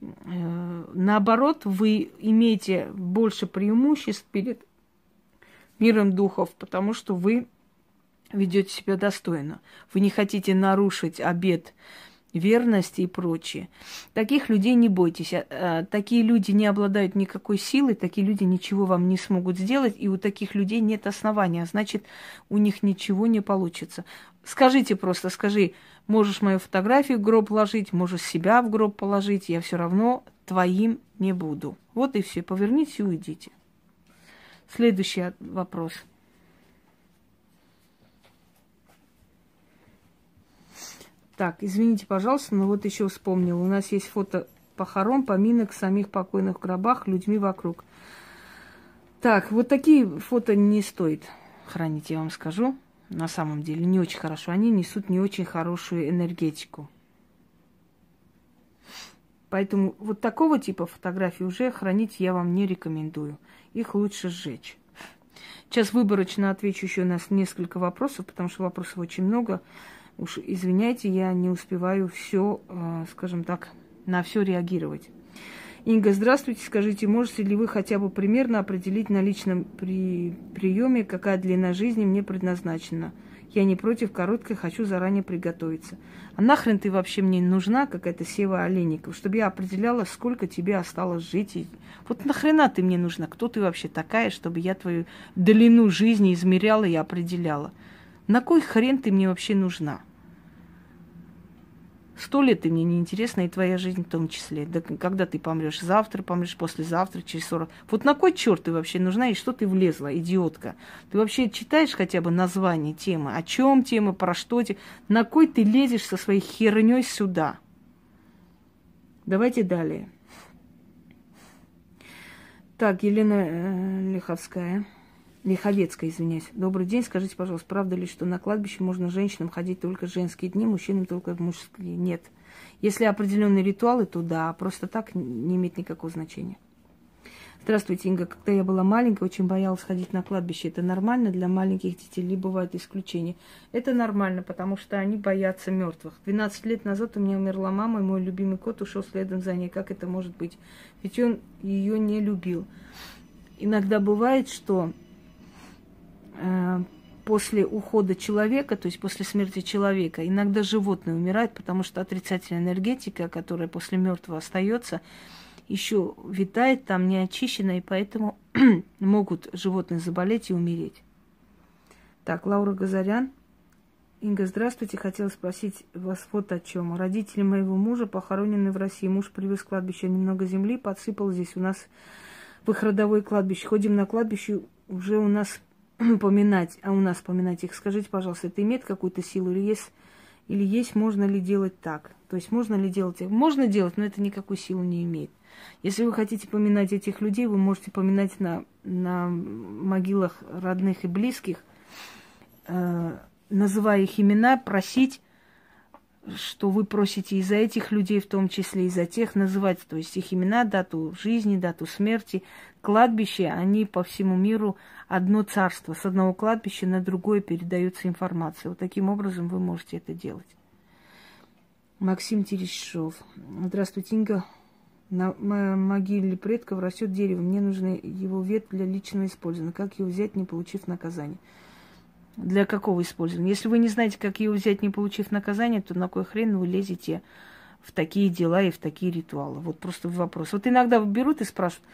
наоборот, вы имеете больше преимуществ перед миром духов, потому что вы ведете себя достойно. Вы не хотите нарушить обед верности и прочее. Таких людей не бойтесь. А, а, такие люди не обладают никакой силой, такие люди ничего вам не смогут сделать, и у таких людей нет основания, значит, у них ничего не получится. Скажите просто, скажи, можешь мою фотографию в гроб положить, можешь себя в гроб положить, я все равно твоим не буду. Вот и все, повернитесь и уйдите. Следующий вопрос – Так, извините, пожалуйста, но вот еще вспомнил. У нас есть фото похорон, поминок самих покойных в гробах, людьми вокруг. Так, вот такие фото не стоит хранить, я вам скажу. На самом деле, не очень хорошо. Они несут не очень хорошую энергетику. Поэтому вот такого типа фотографий уже хранить я вам не рекомендую. Их лучше сжечь. Сейчас выборочно отвечу еще на несколько вопросов, потому что вопросов очень много. Уж извиняйте, я не успеваю все, э, скажем так, на все реагировать. Инга, здравствуйте. Скажите, можете ли вы хотя бы примерно определить на личном при... приеме, какая длина жизни мне предназначена? Я не против короткой, хочу заранее приготовиться. А нахрен ты вообще мне нужна, какая-то Сева Олейникова, чтобы я определяла, сколько тебе осталось жить? И... Вот нахрена ты мне нужна? Кто ты вообще такая, чтобы я твою длину жизни измеряла и определяла? На кой хрен ты мне вообще нужна? Сто лет ты мне не интересна, и твоя жизнь в том числе. Да когда ты помрешь? Завтра помрешь, послезавтра, через сорок. Вот на кой черт ты вообще нужна и что ты влезла, идиотка? Ты вообще читаешь хотя бы название темы? О чем тема, про что те? На кой ты лезешь со своей херней сюда? Давайте далее. Так, Елена э, Лиховская. Лиховецкая, извиняюсь. Добрый день. Скажите, пожалуйста, правда ли, что на кладбище можно женщинам ходить только женские дни, мужчинам только мужские? Нет. Если определенные ритуалы, то да, просто так не имеет никакого значения. Здравствуйте, Инга. Когда я была маленькая, очень боялась ходить на кладбище. Это нормально для маленьких детей или бывают исключения? Это нормально, потому что они боятся мертвых. 12 лет назад у меня умерла мама, и мой любимый кот ушел следом за ней. Как это может быть? Ведь он ее не любил. Иногда бывает, что после ухода человека, то есть после смерти человека, иногда животные умирают, потому что отрицательная энергетика, которая после мертвого остается, еще витает там не очищена, и поэтому могут животные заболеть и умереть. Так, Лаура Газарян. Инга, здравствуйте. Хотела спросить вас вот о чем. Родители моего мужа похоронены в России. Муж привез кладбище немного земли, подсыпал здесь у нас в их родовое кладбище. Ходим на кладбище, уже у нас поминать, а у нас поминать их, скажите, пожалуйста, это имеет какую-то силу или есть, или есть, можно ли делать так? То есть можно ли делать? Можно делать, но это никакой силы не имеет. Если вы хотите поминать этих людей, вы можете поминать на, на могилах родных и близких, э, называя их имена, просить что вы просите и за этих людей, в том числе и за тех, называть, то есть их имена, дату жизни, дату смерти. Кладбище, они по всему миру одно царство. С одного кладбища на другое передается информация. Вот таким образом вы можете это делать. Максим Терешов. Здравствуйте, Инга. На могиле предков растет дерево. Мне нужно его ветвь для личного использования. Как его взять, не получив наказание? Для какого использования? Если вы не знаете, как ее взять, не получив наказание, то на кой хрен вы лезете в такие дела и в такие ритуалы? Вот просто вопрос. Вот иногда берут и спрашивают,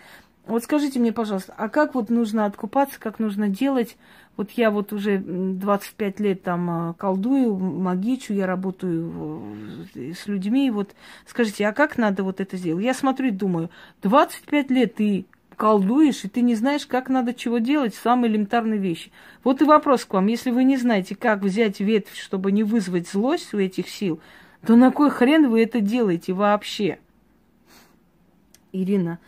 вот скажите мне, пожалуйста, а как вот нужно откупаться, как нужно делать? Вот я вот уже 25 лет там э, колдую, магичу, я работаю с людьми. Вот скажите, а как надо вот это сделать? Я смотрю и думаю, 25 лет ты колдуешь, и ты не знаешь, как надо чего делать, самые элементарные вещи. Вот и вопрос к вам. Если вы не знаете, как взять ветвь, чтобы не вызвать злость у этих сил, то на кой хрен вы это делаете вообще? Ирина,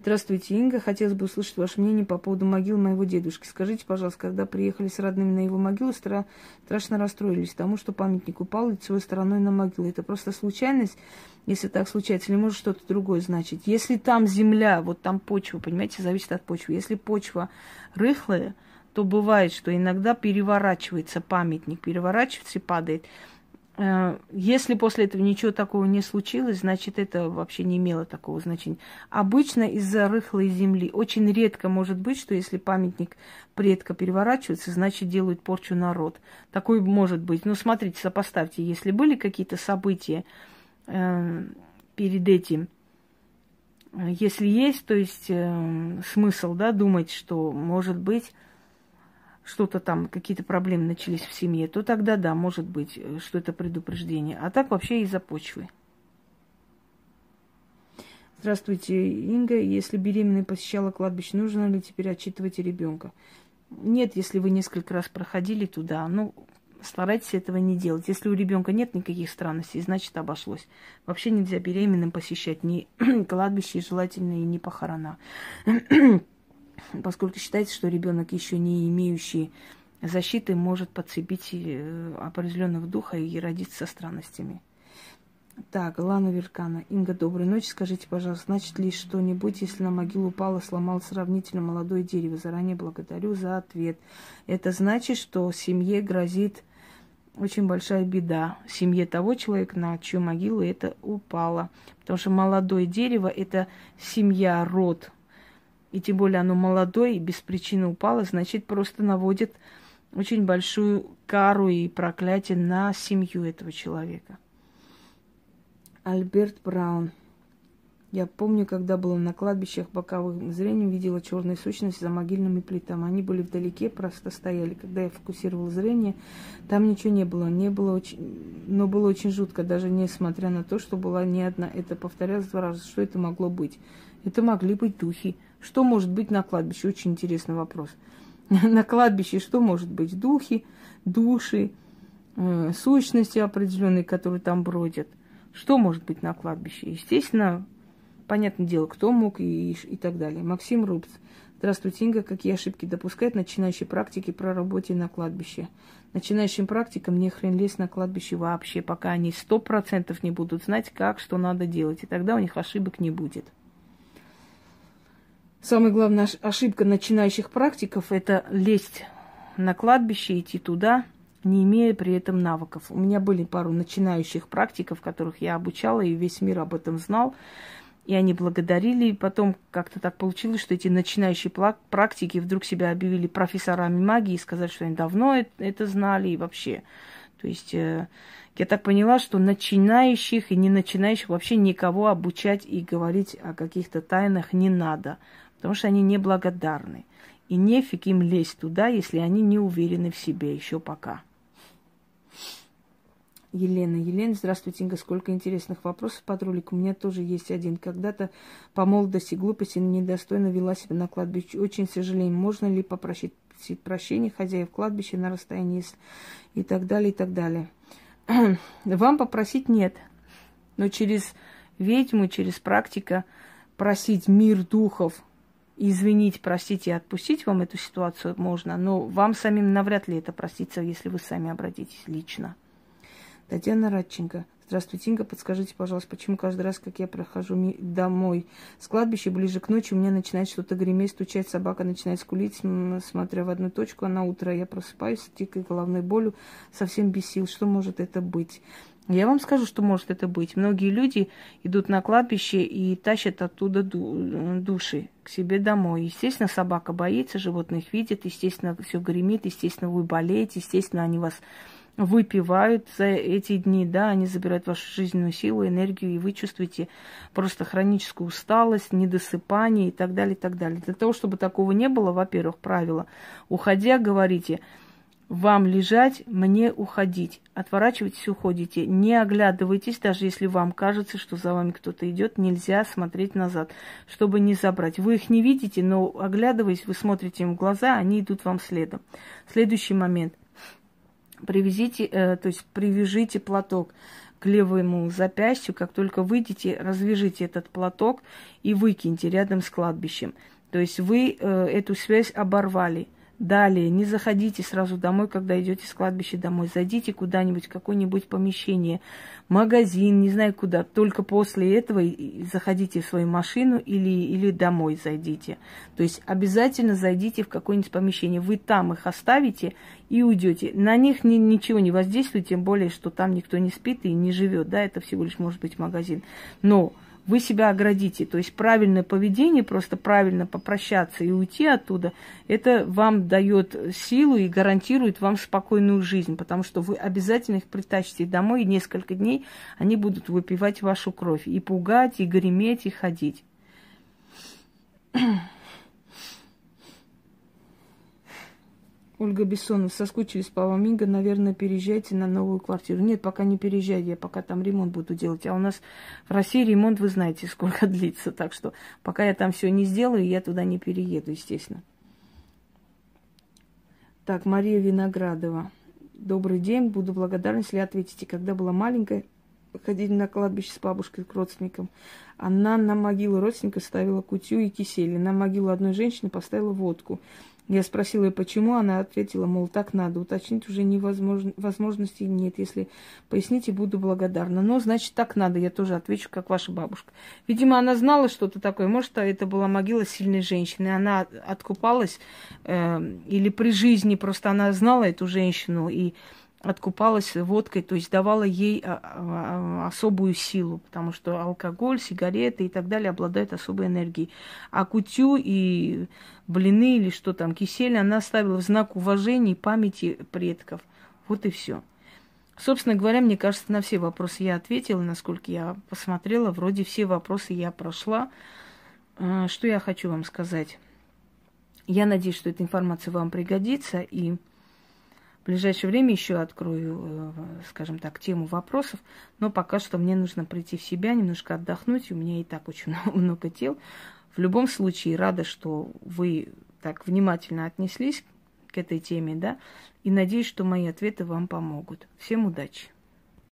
Здравствуйте, Инга. Хотелось бы услышать ваше мнение по поводу могилы моего дедушки. Скажите, пожалуйста, когда приехали с родными на его могилу, стра... страшно расстроились тому, что памятник упал лицевой стороной на могилу. Это просто случайность если так случается, или может что-то другое значить. Если там земля, вот там почва, понимаете, зависит от почвы. Если почва рыхлая, то бывает, что иногда переворачивается памятник, переворачивается и падает. Э, если после этого ничего такого не случилось, значит, это вообще не имело такого значения. Обычно из-за рыхлой земли. Очень редко может быть, что если памятник предка переворачивается, значит, делают порчу народ. Такое может быть. Ну, смотрите, сопоставьте, если были какие-то события э, перед этим, если есть, то есть э, смысл, да, думать, что, может быть, что-то там, какие-то проблемы начались в семье, то тогда да, может быть, э, что это предупреждение. А так вообще из-за почвы. Здравствуйте, Инга. Если беременная посещала кладбище, нужно ли теперь отчитывать ребенка? Нет, если вы несколько раз проходили туда, ну, старайтесь этого не делать. Если у ребенка нет никаких странностей, значит обошлось. Вообще нельзя беременным посещать ни кладбище, желательно и ни похорона поскольку считается, что ребенок, еще не имеющий защиты, может подцепить э, определенного духа и родиться со странностями. Так, Лана Веркана. Инга, доброй ночи. Скажите, пожалуйста, значит ли что-нибудь, если на могилу упало, сломал сравнительно молодое дерево? Заранее благодарю за ответ. Это значит, что семье грозит очень большая беда. Семье того человека, на чью могилу это упало. Потому что молодое дерево – это семья, род, и тем более оно молодое и без причины упало, значит, просто наводит очень большую кару и проклятие на семью этого человека. Альберт Браун. Я помню, когда была на кладбищах боковым зрением, видела черные сущности за могильными плитами. Они были вдалеке, просто стояли. Когда я фокусировала зрение, там ничего не было. Не было очень... Но было очень жутко, даже несмотря на то, что была не одна. Это повторялось два раза. Что это могло быть? Это могли быть духи. Что может быть на кладбище? Очень интересный вопрос. На кладбище что может быть? Духи, души, э, сущности определенные, которые там бродят. Что может быть на кладбище? Естественно, понятное дело, кто мог и, и так далее. Максим Рубц. Здравствуйте, Инга. Какие ошибки допускает начинающие практики про работе на кладбище? Начинающим практикам не хрен лезть на кладбище вообще, пока они сто процентов не будут знать, как, что надо делать. И тогда у них ошибок не будет. Самая главная ошибка начинающих практиков – это лезть на кладбище, идти туда, не имея при этом навыков. У меня были пару начинающих практиков, которых я обучала, и весь мир об этом знал. И они благодарили. И потом как-то так получилось, что эти начинающие практики вдруг себя объявили профессорами магии и сказали, что они давно это знали и вообще. То есть э, я так поняла, что начинающих и не начинающих вообще никого обучать и говорить о каких-то тайнах не надо потому что они неблагодарны. И нефиг им лезть туда, если они не уверены в себе еще пока. Елена. Елена, здравствуйте, Инга. Сколько интересных вопросов под ролик. У меня тоже есть один. Когда-то по молодости глупости недостойно вела себя на кладбище. Очень сожалею. Можно ли попросить прощения хозяев кладбища на расстоянии и так далее, и так далее. Вам попросить нет. Но через ведьму, через практика просить мир духов, извинить, простить и отпустить вам эту ситуацию можно, но вам самим навряд ли это простится, если вы сами обратитесь лично. Татьяна Радченко. Здравствуйте, Инга. Подскажите, пожалуйста, почему каждый раз, как я прохожу домой с кладбища, ближе к ночи, у меня начинает что-то греметь, стучать, собака начинает скулить, смотря в одну точку, а на утро я просыпаюсь с дикой головной болью, совсем без сил. Что может это быть? Я вам скажу, что может это быть. Многие люди идут на кладбище и тащат оттуда души к себе домой. Естественно, собака боится, животных видит, естественно, все гремит, естественно, вы болеете, естественно, они вас выпивают за эти дни, да, они забирают вашу жизненную силу, энергию, и вы чувствуете просто хроническую усталость, недосыпание и так далее, и так далее. Для того, чтобы такого не было, во-первых, правило, уходя, говорите – вам лежать, мне уходить. Отворачивайтесь, уходите. Не оглядывайтесь, даже если вам кажется, что за вами кто-то идет, нельзя смотреть назад, чтобы не забрать. Вы их не видите, но оглядываясь, вы смотрите им в глаза, они идут вам следом. Следующий момент. Привезите, э, то есть привяжите платок к левому запястью, как только выйдете, развяжите этот платок и выкиньте рядом с кладбищем. То есть вы э, эту связь оборвали – Далее, не заходите сразу домой, когда идете с кладбища домой. Зайдите куда-нибудь, какое-нибудь помещение, магазин, не знаю куда. Только после этого заходите в свою машину или, или домой зайдите. То есть обязательно зайдите в какое-нибудь помещение. Вы там их оставите и уйдете. На них ни, ничего не воздействует, тем более, что там никто не спит и не живет. Да, это всего лишь может быть магазин. Но вы себя оградите. То есть правильное поведение, просто правильно попрощаться и уйти оттуда, это вам дает силу и гарантирует вам спокойную жизнь, потому что вы обязательно их притащите домой, и несколько дней они будут выпивать вашу кровь, и пугать, и греметь, и ходить. Ольга Бессонова, соскучились по вам, Инга, наверное, переезжайте на новую квартиру. Нет, пока не переезжайте, я пока там ремонт буду делать. А у нас в России ремонт, вы знаете, сколько длится. Так что пока я там все не сделаю, я туда не перееду, естественно. Так, Мария Виноградова. Добрый день, буду благодарна, если ответите. Когда была маленькая, ходили на кладбище с бабушкой к родственникам. Она на могилу родственника ставила кутью и кисель. На могилу одной женщины поставила водку. Я спросила ее, почему, она ответила, мол, так надо, уточнить уже невозможно, возможности нет. Если поясните, буду благодарна. Но, значит, так надо, я тоже отвечу, как ваша бабушка. Видимо, она знала что-то такое. Может, это была могила сильной женщины. Она откупалась, э, или при жизни просто она знала эту женщину, и откупалась водкой, то есть давала ей а, а, особую силу, потому что алкоголь, сигареты и так далее обладают особой энергией. А кутю и блины или что там, кисель она ставила в знак уважения и памяти предков. Вот и все. Собственно говоря, мне кажется, на все вопросы я ответила, насколько я посмотрела. Вроде все вопросы я прошла. А, что я хочу вам сказать? Я надеюсь, что эта информация вам пригодится, и в ближайшее время еще открою, э, скажем так, тему вопросов, но пока что мне нужно прийти в себя, немножко отдохнуть, у меня и так очень много дел. В любом случае, рада, что вы так внимательно отнеслись к этой теме, да, и надеюсь, что мои ответы вам помогут. Всем удачи!